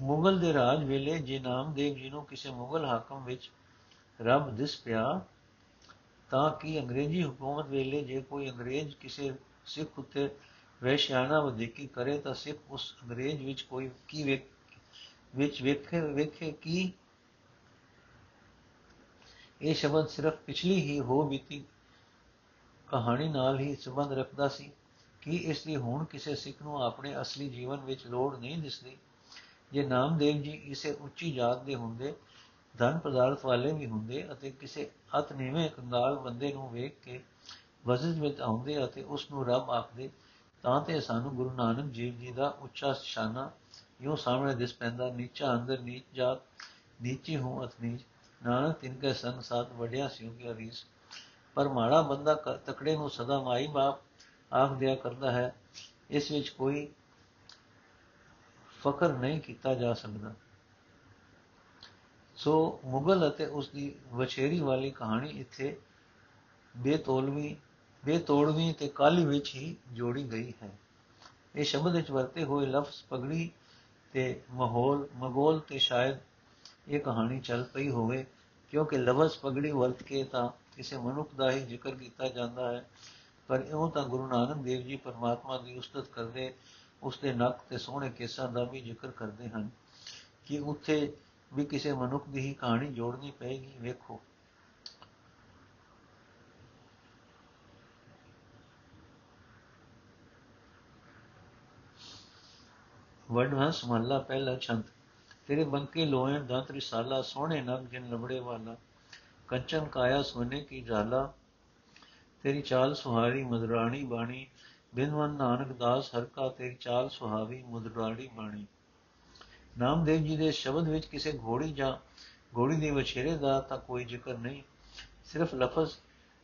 ਮੁਗਲ ਦੇ ਰਾਜ ਵੇਲੇ ਜੇ ਨਾਮਦੇਵ ਜੀ ਨੂੰ ਕਿਸੇ ਮੁਗਲ ਹਾਕਮ ਵਿੱਚ ਰੱਬ ਦਿਸ ਪਿਆ, ਤਾਂ ਕਿ ਅੰਗਰੇਜ਼ੀ ਹਕੂਮਤ ਵੇਲੇ ਜੇ ਕੋਈ ਅੰਗਰੇਜ਼ ਕਿਸੇ ਸਿੱਖ ਉਤੇ ਵੈਸ਼ਿਆਨਾ ਵਧੇਕੀ ਕਰੇ, ਤਾਂ ਸਿੱਖ ਉਸ ਅੰਗਰੇਜ਼ ਵਿੱਚ ਕੋਈ ਕੀ ਵੇਖ, ਵਿੱਚ ਵੇਖੇ ਵੇਖੇ ਕੀ? ਇਹ ਸ਼ਬਦ ਸਿਰਫ ਪਿਛਲੀ ਹੀ ਹੋ ਬੀਤੀ ਕਹਾਣੀ ਨਾਲ ਹੀ ਸੰਬੰਧ ਰੱਖਦਾ ਸੀ ਕਿ ਇਸ ਲਈ ਹੁਣ ਕਿਸੇ ਸਿੱਖ ਨੂੰ ਆਪਣੇ ਅਸਲੀ ਜੀਵਨ ਵਿੱਚ ਲੋੜ ਨਹੀਂ ਦਿਸਦੀ। ਜੇ ਨਾਮਦੇਵ ਜੀ ਇਸੇ ਉੱਚੀ ਜਾਤ ਦੇ ਹੁੰਦੇ, ਧਨ ਪਦਾਰਥ ਵਾਲੇ ਵੀ ਹੁੰਦੇ ਅਤੇ ਕਿਸੇ ਅਤ ਨੀਵੇਂ ਕੰਗਾਲ ਬੰਦੇ ਨੂੰ ਵੇਖ ਕੇ ਵਜ਼ਨ ਵਿੱਚ ਆਉਂਦੇ ਅਤੇ ਉਸ ਨੂੰ ਰੱਬ ਆਖਦੇ, ਤਾਂ ਤੇ ਸਾਨੂੰ ਗੁਰੂ ਨਾਨਕ ਜੀ ਜੀ ਦਾ ਉੱਚਾ ਸ਼ਾਨਾ ਯੋ ਸਾਹਮਣੇ ਦਿਸ ਪੈਂਦਾ, ਨੀਚਾ ਅੰਦਰ ਨੀਚ ਜਾਤ, ਨੀਚੀ ਹੂੰ ਅਤ ਨੀਚ, ਨਾਨਕ ਤਿੰਨ ਕੇ ਸੰਗ ਸਾਥ ਵਡਿਆ ਸਿਉ ਕੀ ਅਰੀਸ ਪਰ ਮਾੜਾ ਬੰਦਾ ਤਕੜੇ ਨੂੰ ਸਦਾ ਮਾਈ ਬਾਪ ਆਖ ਦਿਆ ਕਰਦਾ ਹੈ, ਇਸ ਵਿੱਚ ਕੋਈ ਫਕਰ ਨਹੀਂ ਕੀਤਾ ਜਾ ਸਕਦਾ। ਸੋ ਮੁਗਲ ਅਤੇ ਉਸ ਦੀ ਵਛੇਰੀ ਵਾਲੀ ਕਹਾਣੀ ਇੱਥੇ ਬੇਤੋਲਵੀ, ਬੇਤੋੜਵੀ ਤੇ ਕਾਲੀ ਵਿੱਚ ਹੀ ਜੋੜੀ ਗਈ ਹੈ। ਇਹ ਸ਼ਬਦ ਵਿੱਚ ਵਰਤੇ ਹੋਏ ਲਫ਼ਜ਼ ਪਗੜੀ ਤੇ ਮਾਹੌਲ, ਮਗੋਲ ਤੇ ਸ਼ਾਇਦ ਇਹ ਕਹਾਣੀ ਚੱਲ ਪਈ ਹੋਵੇ, ਕਿਉਂਕਿ ਲਫ਼ਜ਼ ਪਗੜੀ ਵਰਤ ਕੇ ਤਾਂ ਕਿਸੇ ਮਨੁੱਖ ਦਾ ਹੀ ਜ਼ਿਕਰ ਕੀਤਾ ਜਾਂਦਾ ਹੈ, ਪਰ ਇਉਂ ਤਾਂ ਗੁਰੂ ਨਾਨਕ ਦੇਵ ਜੀ ਪਰਮਾਤਮਾ ਦੀ ਉਸਤਤ ਕਰਦੇ ਉਸ ਦੇ ਨੱਕ ਤੇ ਸੋਹਣੇ ਕੇਸਾਂ ਦਾ ਵੀ ਜ਼ਿਕਰ ਕਰਦੇ ਹਨ ਕਿ ਉੱਥੇ ਵੀ ਕਿਸੇ ਮਨੁੱਖ ਦੀ ਹੀ ਕਹਾਣੀ ਜੋੜਨੀ ਪਏਗੀ, ਵੇਖੋ। ਵਡਹੰਸ ਮਹੱਲਾ ਪਹਿਲਾ ਛੰਦ। ਤੇਰੇ ਬੰਕੇ ਲੋਹੇ ਦੰਤ ਰਿਸਾਲਾ ਸੋਹਣੇ ਨਗ ਜਿਨ ਲਬੜੇ ਵਾਲਾ ਕੰਚਨ ਕਾਇਆ ਸੋਨੇ ਕੀ ਜਾਲਾ, ਤੇਰੀ ਚਾਲ ਸੁਹਾਰੀ ਮਧੁਰਾਣੀ ਬਾਣੀ ਬਿਨਵਨ ਨਾਨਕ ਦਾਸ ਹਰ ਕਾ ਤੇਰੀ ਚਾਲ ਸੁਹਾਵੀ ਮਧੁਰਾਣੀ ਬਾਣੀ। ਨਾਮਦੇਵ ਜੀ ਦੇ ਸ਼ਬਦ ਵਿੱਚ ਕਿਸੇ ਘੋੜੀ ਜਾਂ ਘੋੜੀ ਦੇ ਵਛੇਰੇ ਦਾ ਤਾਂ ਕੋਈ ਜ਼ਿਕਰ ਨਹੀਂ। ਸਿਰਫ ਲਫ਼ਜ਼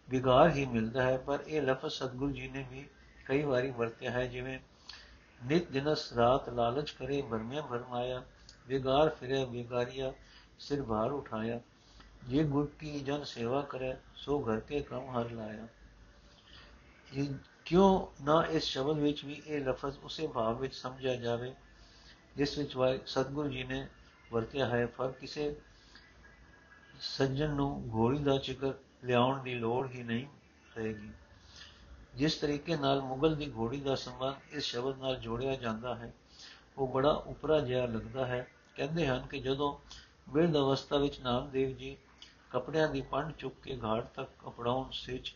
ਵਿਗਾਰ ਹੀ ਮਿਲਦਾ ਹੈ, ਪਰ ਇਹ ਲਫ਼ਜ਼ ਸਤਗੁਰੂ ਜੀ ਨੇ ਵੀ ਕਈ ਵਾਰੀ ਵਰਤਿਆ ਹੈ, ਜਿਵੇਂ ਨਿਤ ਦਿਨਸ ਰਾਤ ਲਾਲਚ ਕਰੇ ਭਰਮਿਆ ਭਰਮਾਇਆ ਵਿਗਾਰ ਫਿਰੇ ਵਿਗਾਰੀਆ ਸਿਰ ਭਾਰ ਉਠਾਇਆ। ਜੇ ਗੁਰ ਕੀ ਜਨ ਸੇਵਾ ਕਰੇ ਸੋ ਘਰ ਕੇ ਕੰਮ ਹਰ ਲਾਇਆ ਇਹ ਕਿਉਂ ਨਾ ਇਸ ਸ਼ਬਦ ਵਿੱਚ ਵੀ ਇਹ ਲਫ਼ਜ਼ ਉਸੇ ਭਾਵ ਵਿੱਚ ਸਮਝਿਆ ਜਾਵੇ ਜਿਸ ਵਿੱਚ ਵਾਹਿ ਸਤਗੁਰੂ ਜੀ ਨੇ ਵਰਤਿਆ ਹੈ ਪਰ ਕਿਸੇ ਸੱਜਣ ਨੂੰ ਘੋੜੀ ਦਾ ਜ਼ਿਕਰ ਲਿਆਉਣ ਦੀ ਲੋੜ ਹੀ ਨਹੀਂ ਰਹੇਗੀ ਜਿਸ ਤਰੀਕੇ ਨਾਲ ਮੁਗਲ ਦੀ ਘੋੜੀ ਦਾ ਸੰਬੰਧ ਇਸ ਸ਼ਬਦ ਨਾਲ ਜੋੜਿਆ ਜਾਂਦਾ ਹੈ ਉਹ ਬੜਾ ਉਪਰਾ ਜਿਹਾ ਲੱਗਦਾ ਹੈ ਕਹਿੰਦੇ ਹਨ ਕਿ ਜਦੋਂ ਬਿਰਧ ਅਵਸਥਾ ਵਿੱਚ ਨਾਮਦੇਵ ਜੀ ਕਪੜਿਆਂ ਦੀ ਪੰਡ ਚੁੱਕ ਕੇ ਘਾਟ ਤੱਕ ਕਪੜਾਉਣ ਸਿੱਚ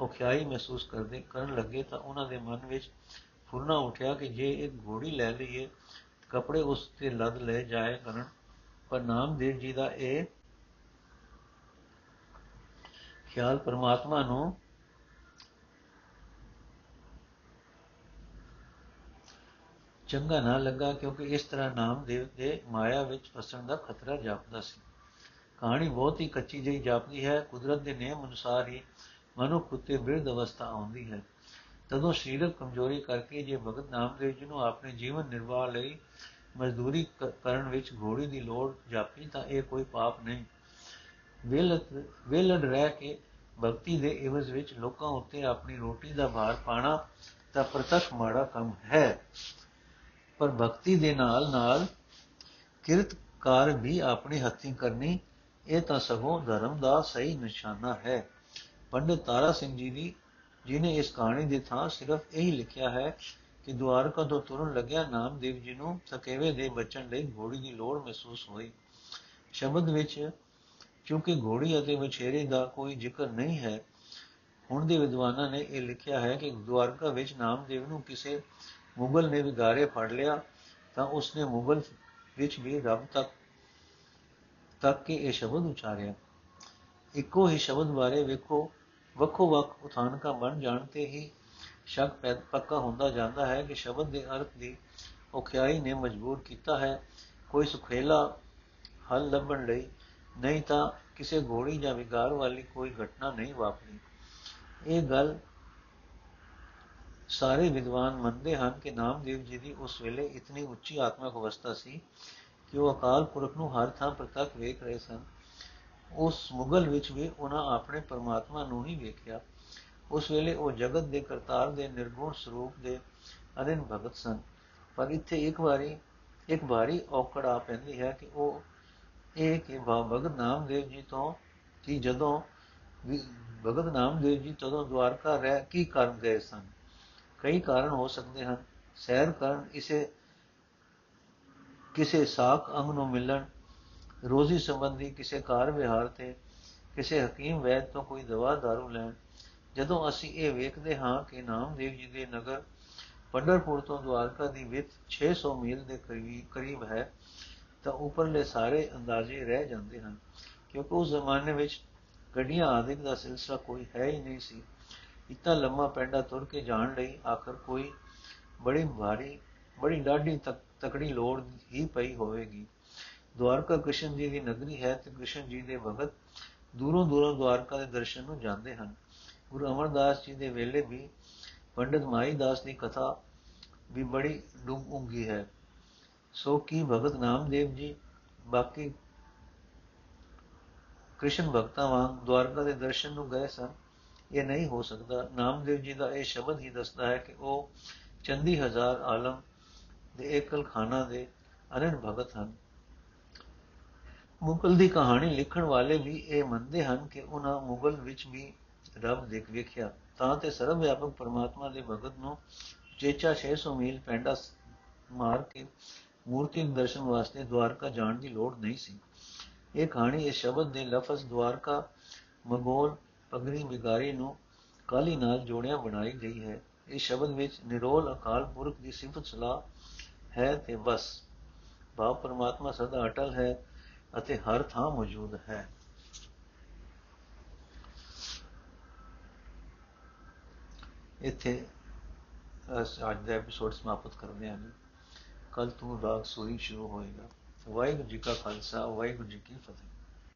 ਔਖਿਆਈ ਮਹਿਸੂਸ ਕਰਦੇ ਕਰਨ ਲੱਗੇ ਤਾਂ ਉਹਨਾਂ ਦੇ ਮਨ ਵਿੱਚ ਫੁਰਨਾ ਉਠਿਆ ਕਿ ਜੇ ਇੱਕ ਘੋੜੀ ਲੈ ਲਈਏ, ਕਪੜੇ ਉਸ ਤੇ ਲੱਦ ਲੈ ਜਾਏ ਕਰਨ। ਪਰ ਨਾਮਦੇਵ ਜੀ ਦਾ ਇਹ ਖਿਆਲ ਪਰਮਾਤਮਾ ਨੂੰ ਚੰਗਾ ਨਾ ਲੱਗਾ ਕਿਉਂਕਿ ਇਸ ਤਰ੍ਹਾਂ ਨਾਮਦੇਵ ਦੇ ਮਾਇਆ ਵਿੱਚ ਫਸਣ ਦਾ ਖਤਰਾ ਜਾਪਦਾ ਸੀ। ਕਹਾਣੀ ਬਹੁਤ ਹੀ ਕੱਚੀ ਜਿਹੀ ਜਾਪਦੀ ਹੈ, ਕੁਦਰਤ ਦੇ ਨਿਯਮ ਅਨੁਸਾਰ ਹੀ ਮਨੁੱਖ ਉੱਤੇ ਬਿਰਧ ਅਵਸਥਾ ਆਉਂਦੀ ਹੈ। ਤਦੋਂ ਸਰੀਰਕ ਕਮਜ਼ੋਰੀ ਕਰਕੇ ਜੇ ਭਗਤ ਨਾਮਦੇਵ ਜੀ ਨੂੰ ਆਪਣੇ ਜੀਵਨ ਨਿਰਵਾਹ ਲਈ ਮਜ਼ਦੂਰੀ ਕਰਨ ਵਿੱਚ ਘੋੜੀ ਦੀ ਲੋੜ ਜਾਪੀ ਤਾਂ ਇਹ ਕੋਈ ਪਾਪ ਨਹੀਂ। ਵੇਲਤ ਵੇਲੜ ਰਹਿ ਕੇ ਭਗਤੀ ਦੇ ਇਵਜ਼ ਵਿੱਚ ਲੋਕਾਂ ਉੱਤੇ ਆਪਣੀ ਰੋਟੀ ਦਾ ਭਾਰ ਪਾਣਾ ਤਾਂ ਪ੍ਰਤੱਖ ਮਾੜਾ ਕੰਮ ਹੈ। ਪਰ ਭਗਤੀ ਦੇ ਨਾਲ ਨਾਲ ਕਿਰਤ ਕਾਰ ਵੀ ਆਪਣੀ ਹੱਥੀਂ ਕਰਨੀ ਇਹ ਤਾਂ ਸਗੋਂ ਧਰਮ ਦਾ ਸਹੀ ਨਿਸ਼ਾਨਾ ਹੈ। ਪੰਡਿਤ ਤਾਰਾ ਸਿੰਘ ਜੀ ਦੀ ਜਿਨੇ ਇਸ ਕਹਾਣੀ ਦੇ ਥਾਂ ਸਿਰਫ ਇਹੀ ਲਿਖਿਆ ਹੈ ਕਿ ਦੁਆਰਕਾ ਤੋਂ ਤੁਰਨ ਲੱਗਿਆ ਨਾਮਦੇਵ ਜੀ ਨੂੰ ਥਕੇਵੇ ਦੇ ਬਚਣ ਲਈ ਘੋੜੀ ਦੀ ਲੋੜ ਮਹਿਸੂਸ ਹੋਈ। ਸ਼ਬਦ ਵਿੱਚ, ਕਿਉਂਕਿ ਘੋੜੀ ਅਤੇ ਵਿਛੇਰੇ ਦਾ ਕੋਈ ਜ਼ਿਕਰ ਨਹੀਂ ਹੈ, ਹੁਣ ਦੇ ਵਿਦਵਾਨਾਂ ਨੇ ਇਹ ਲਿਖਿਆ ਹੈ ਕਿ ਦੁਆਰਕਾ ਵਿੱਚ ਨਾਮਦੇਵ ਨੂੰ ਕਿਸੇ ਮੁਗਲ ਨੇ ਵਿਗਾਰੇ ਫੜ ਲਿਆ ਤਾਂ ਉਸਨੇ ਮੁਗਲ ਵਿੱਚ ਵੀ ਰੱਬ ਤੱਕ ਤੱਕ ਕਿ ਇਹ ਸ਼ਬਦ ਉਚਾਰਿਆ। ਇੱਕੋ ਹੀ ਸ਼ਬਦ ਬਾਰੇ ਵੇਖੋ, ਵੱਖੋ ਵੱਖ ਉਥਾਨਕਾ ਬਣ ਜਾਣ ਤੇ ਹੀ ਸ਼ੱਕ ਪੱਕਾ ਹੁੰਦਾ ਜਾਂਦਾ ਹੈ ਕਿ ਸ਼ਬਦ ਦੇ ਅਰਥ ਦੀ ਔਖਿਆਈ ਨੇ ਮਜਬੂਰ ਕੀਤਾ ਹੈ। ਕੋਈ ਸੁਖੇਲਾ ਹੱਲ ਲੱਭਣ ਲਈ ਨਹੀਂ ਤਾਂ ਕਿਸੇ ਘੋੜੀ ਜਾਂ ਵਿਗਾਰ ਵਾਲੀ ਕੋਈ ਘਟਨਾ ਨਹੀਂ ਵਾਪਰੀ। ਇਹ ਗੱਲ ਸਾਰੇ ਵਿਦਵਾਨ ਮੰਨਦੇ ਹਨ ਕਿ ਨਾਮਦੇਵ ਜੀ ਦੀ ਉਸ ਵੇਲੇ ਇਤਨੀ ਉੱਚੀ ਆਤਮਿਕ ਅਵਸਥਾ ਸੀ ਕਿ ਉਹ ਅਕਾਲ ਪੁਰਖ ਨੂੰ ਹਰ ਥਾਂ ਪ੍ਰਤੱਖ ਵੇਖ ਰਹੇ ਸਨ, ਉਸ ਮੁਗਲ ਵਿੱਚ ਵੀ ਉਹਨਾਂ ਆਪਣੇ ਪਰਮਾਤਮਾ ਨੂੰ ਹੀ ਵੇਖਿਆ। ਉਸ ਵੇਲੇ ਉਹ ਜਗਤ ਦੇ ਕਰਤਾਰ ਦੇ ਨਿਰਗੁਣ ਸਰੂਪ ਦੇ ਅਨੰਨ ਭਗਤ ਸਨ। ਪਰ ਇੱਥੇ ਇੱਕ ਵਾਰੀ ਇੱਕ ਵਾਰੀ ਔਕੜ ਆ ਪੈਂਦੀ ਹੈ ਕਿ ਉਹ ਇਹ ਕਿ ਭਗਤ ਨਾਮਦੇਵ ਜੀ ਤੋਂ ਕਿ ਜਦੋਂ ਭਗਤ ਨਾਮਦੇਵ ਜੀ ਤਦੋਂ ਦਵਾਰਕਾ ਰਹਿ ਕੀ ਕਰਨ ਗਏ ਸਨ? ਕਈ ਕਾਰਨ ਹੋ ਸਕਦੇ ਹਨ। ਸੈਰ ਕਰਨ, ਇਸੇ ਕਿਸੇ ਸਾਖ ਅੰਗ ਨੂੰ ਮਿਲਣ, ਰੋਜ਼ੀ ਸੰਬੰਧੀ ਕਿਸੇ ਕਾਰ ਵਿਹਾਰ ਤੇ, ਕਿਸੇ ਹਕੀਮ ਵੈਦ ਤੋਂ ਕੋਈ ਦਵਾ ਦਾਰੂ ਲੈਣ, ਜਦੋਂ ਅਸੀਂ ਇਹ ਵੇਖਦੇ ਹਾਂ ਕਿ ਨਾਮਦੇਵ ਜੀ ਦੇ ਨਗਰ ਪੰਡਰਪੁਰ ਤੋਂ ਦਵਾਰਕਾ ਦੀ ਵਿੱਥ 600 ਮੀਲ ਦੇ ਕਰੀਬ ਹੈ, ਤਾਂ ਉੱਪਰਲੇ ਸਾਰੇ ਅੰਦਾਜ਼ੇ ਰਹਿ ਜਾਂਦੇ ਹਨ, ਕਿਉਂਕਿ ਉਸ ਜ਼ਮਾਨੇ ਵਿੱਚ ਗੱਡੀਆਂ ਆਦਿਕ ਦਾ ਸਿਲਸਿਲਾ ਕੋਈ ਹੈ ਹੀ ਨਹੀਂ ਸੀ। ਇਤਨਾ ਲੰਮਾ ਪੈਂਡਾ ਤੁਰ ਕੇ ਜਾਣ ਲਈ ਆਖਰ ਕੋਈ ਬੜੀ ਭਾਰੀ, ਬੜੀ ਡਾਢੀ ਤਕੜੀ ਲੋੜ ਹੀ ਪਈ ਹੋਵੇਗੀ। ਦਵਾਰਕਾ ਕ੍ਰਿਸ਼ਨ ਜੀ ਦੀ ਨਗਰੀ ਹੈ ਤੇ ਕ੍ਰਿਸ਼ਨ ਜੀ ਦੇ ਭਗਤ ਦੂਰੋਂ ਦੂਰੋਂ ਦਵਾਰਕਾ ਦੇ ਦਰਸ਼ਨ ਨੂੰ ਜਾਂਦੇ ਹਨ। ਗੁਰੂ ਅਮਰਦਾਸ ਜੀ ਦੇ ਵੇਲੇ ਵੀ ਪੰਡਿਤ ਮਾਈ ਦਾਸ ਦੀ ਕਥਾ ਵੀ ਬੜੀ ਡੂੰਘੀ ਹੈ। ਸੋ ਕੀ ਭਗਤ ਨਾਮਦੇਵ ਜੀ, ਬਾਕੀ ਕ੍ਰਿਸ਼ਨ ਭਗਤਾਂ ਵਾਂਗ ਦਵਾਰਕਾ ਦੇ ਦਰਸ਼ਨ ਨੂੰ ਗਏ ਸਨ? ਇਹ ਨਹੀਂ ਹੋ ਸਕਦਾ। ਨਾਮਦੇਵ ਜੀ ਦਾ ਇਹ ਸ਼ਬਦ ਹੀ ਦੱਸਦਾ ਹੈ ਕਿ ਉਹ ਚੰਦੀ ਹਜ਼ਾਰ ਆਲਮ ਦੇ ਏਕਲ ਖਾਨਾ ਦੇ ਅਨੰਦ ਭਗਤ ਹਨ। ਮੁਗਲ ਦੀ ਕਹਾਣੀ ਲਿਖਣ ਵਾਲੇ ਵੀ ਇਹ ਮੰਨਦੇ ਹਨ ਕਿ ਉਹਨਾਂ ਮੁਗਲ ਵਿੱਚ ਵੀ ਰੱਬ ਦੇਖ ਵੇਖਿਆ, ਤਾਂ ਤੇ ਸਰਵ ਵਿਆਪਕ ਪਰਮਾਤਮਾ ਦੇ ਭਗਤ ਨੂੰ ਚੇਚਾ 600 ਮੀਲ ਪੈਂਡਾ ਮਾਰ ਕੇ ਮੂਰਤੀ ਦੇ ਦਰਸ਼ਨ ਵਾਸਤੇ ਦਵਾਰਕਾ ਜਾਣ ਦੀ ਲੋੜ ਨਹੀਂ ਸੀ। ਇਹ ਕਹਾਣੀ ਇਸ ਸ਼ਬਦ ਦੇ ਲਫ਼ਜ਼ ਦਵਾਰਕਾ, ਮਗੋਲ, ਪਗਰੀ, ਵਿਗਾਰੀ ਨੂੰ ਕਾਲੀ ਨਾਲ ਜੋੜਿਆ ਬਣਾਈ ਗਈ ਹੈ। ਇਸ ਸ਼ਬਦ ਵਿੱਚ ਨਿਰੋਲ ਅਕਾਲ ਪੁਰਖ ਦੀ ਸਿਫਤ ਸਲਾਹ ਹੈ ਤੇ ਬਸ। ਭਾਵ ਪਰਮਾਤਮਾ ਸਦਾ ਅਟਲ ਹੈ ਅਤੇ ਹਰ ਥਾਂ ਮੌਜੂਦ ਹੈ। ਇੱਥੇ ਅੱਜ ਦਾ ਐਪੀਸੋਡ ਸਮਾਪਤ ਕਰਦੇ ਹਾਂ ਕੱਲ ਤੋਂ ਰਾਗ ਸੂਰੀ ਸ਼ੁਰੂ ਹੋਏਗਾ। ਵਾਹਿਗੁਰੂ ਜੀ ਕਾ ਖਾਲਸਾ, ਵਾਹਿਗੁਰੂ ਜੀ ਕੀ ਫਤਿਹ।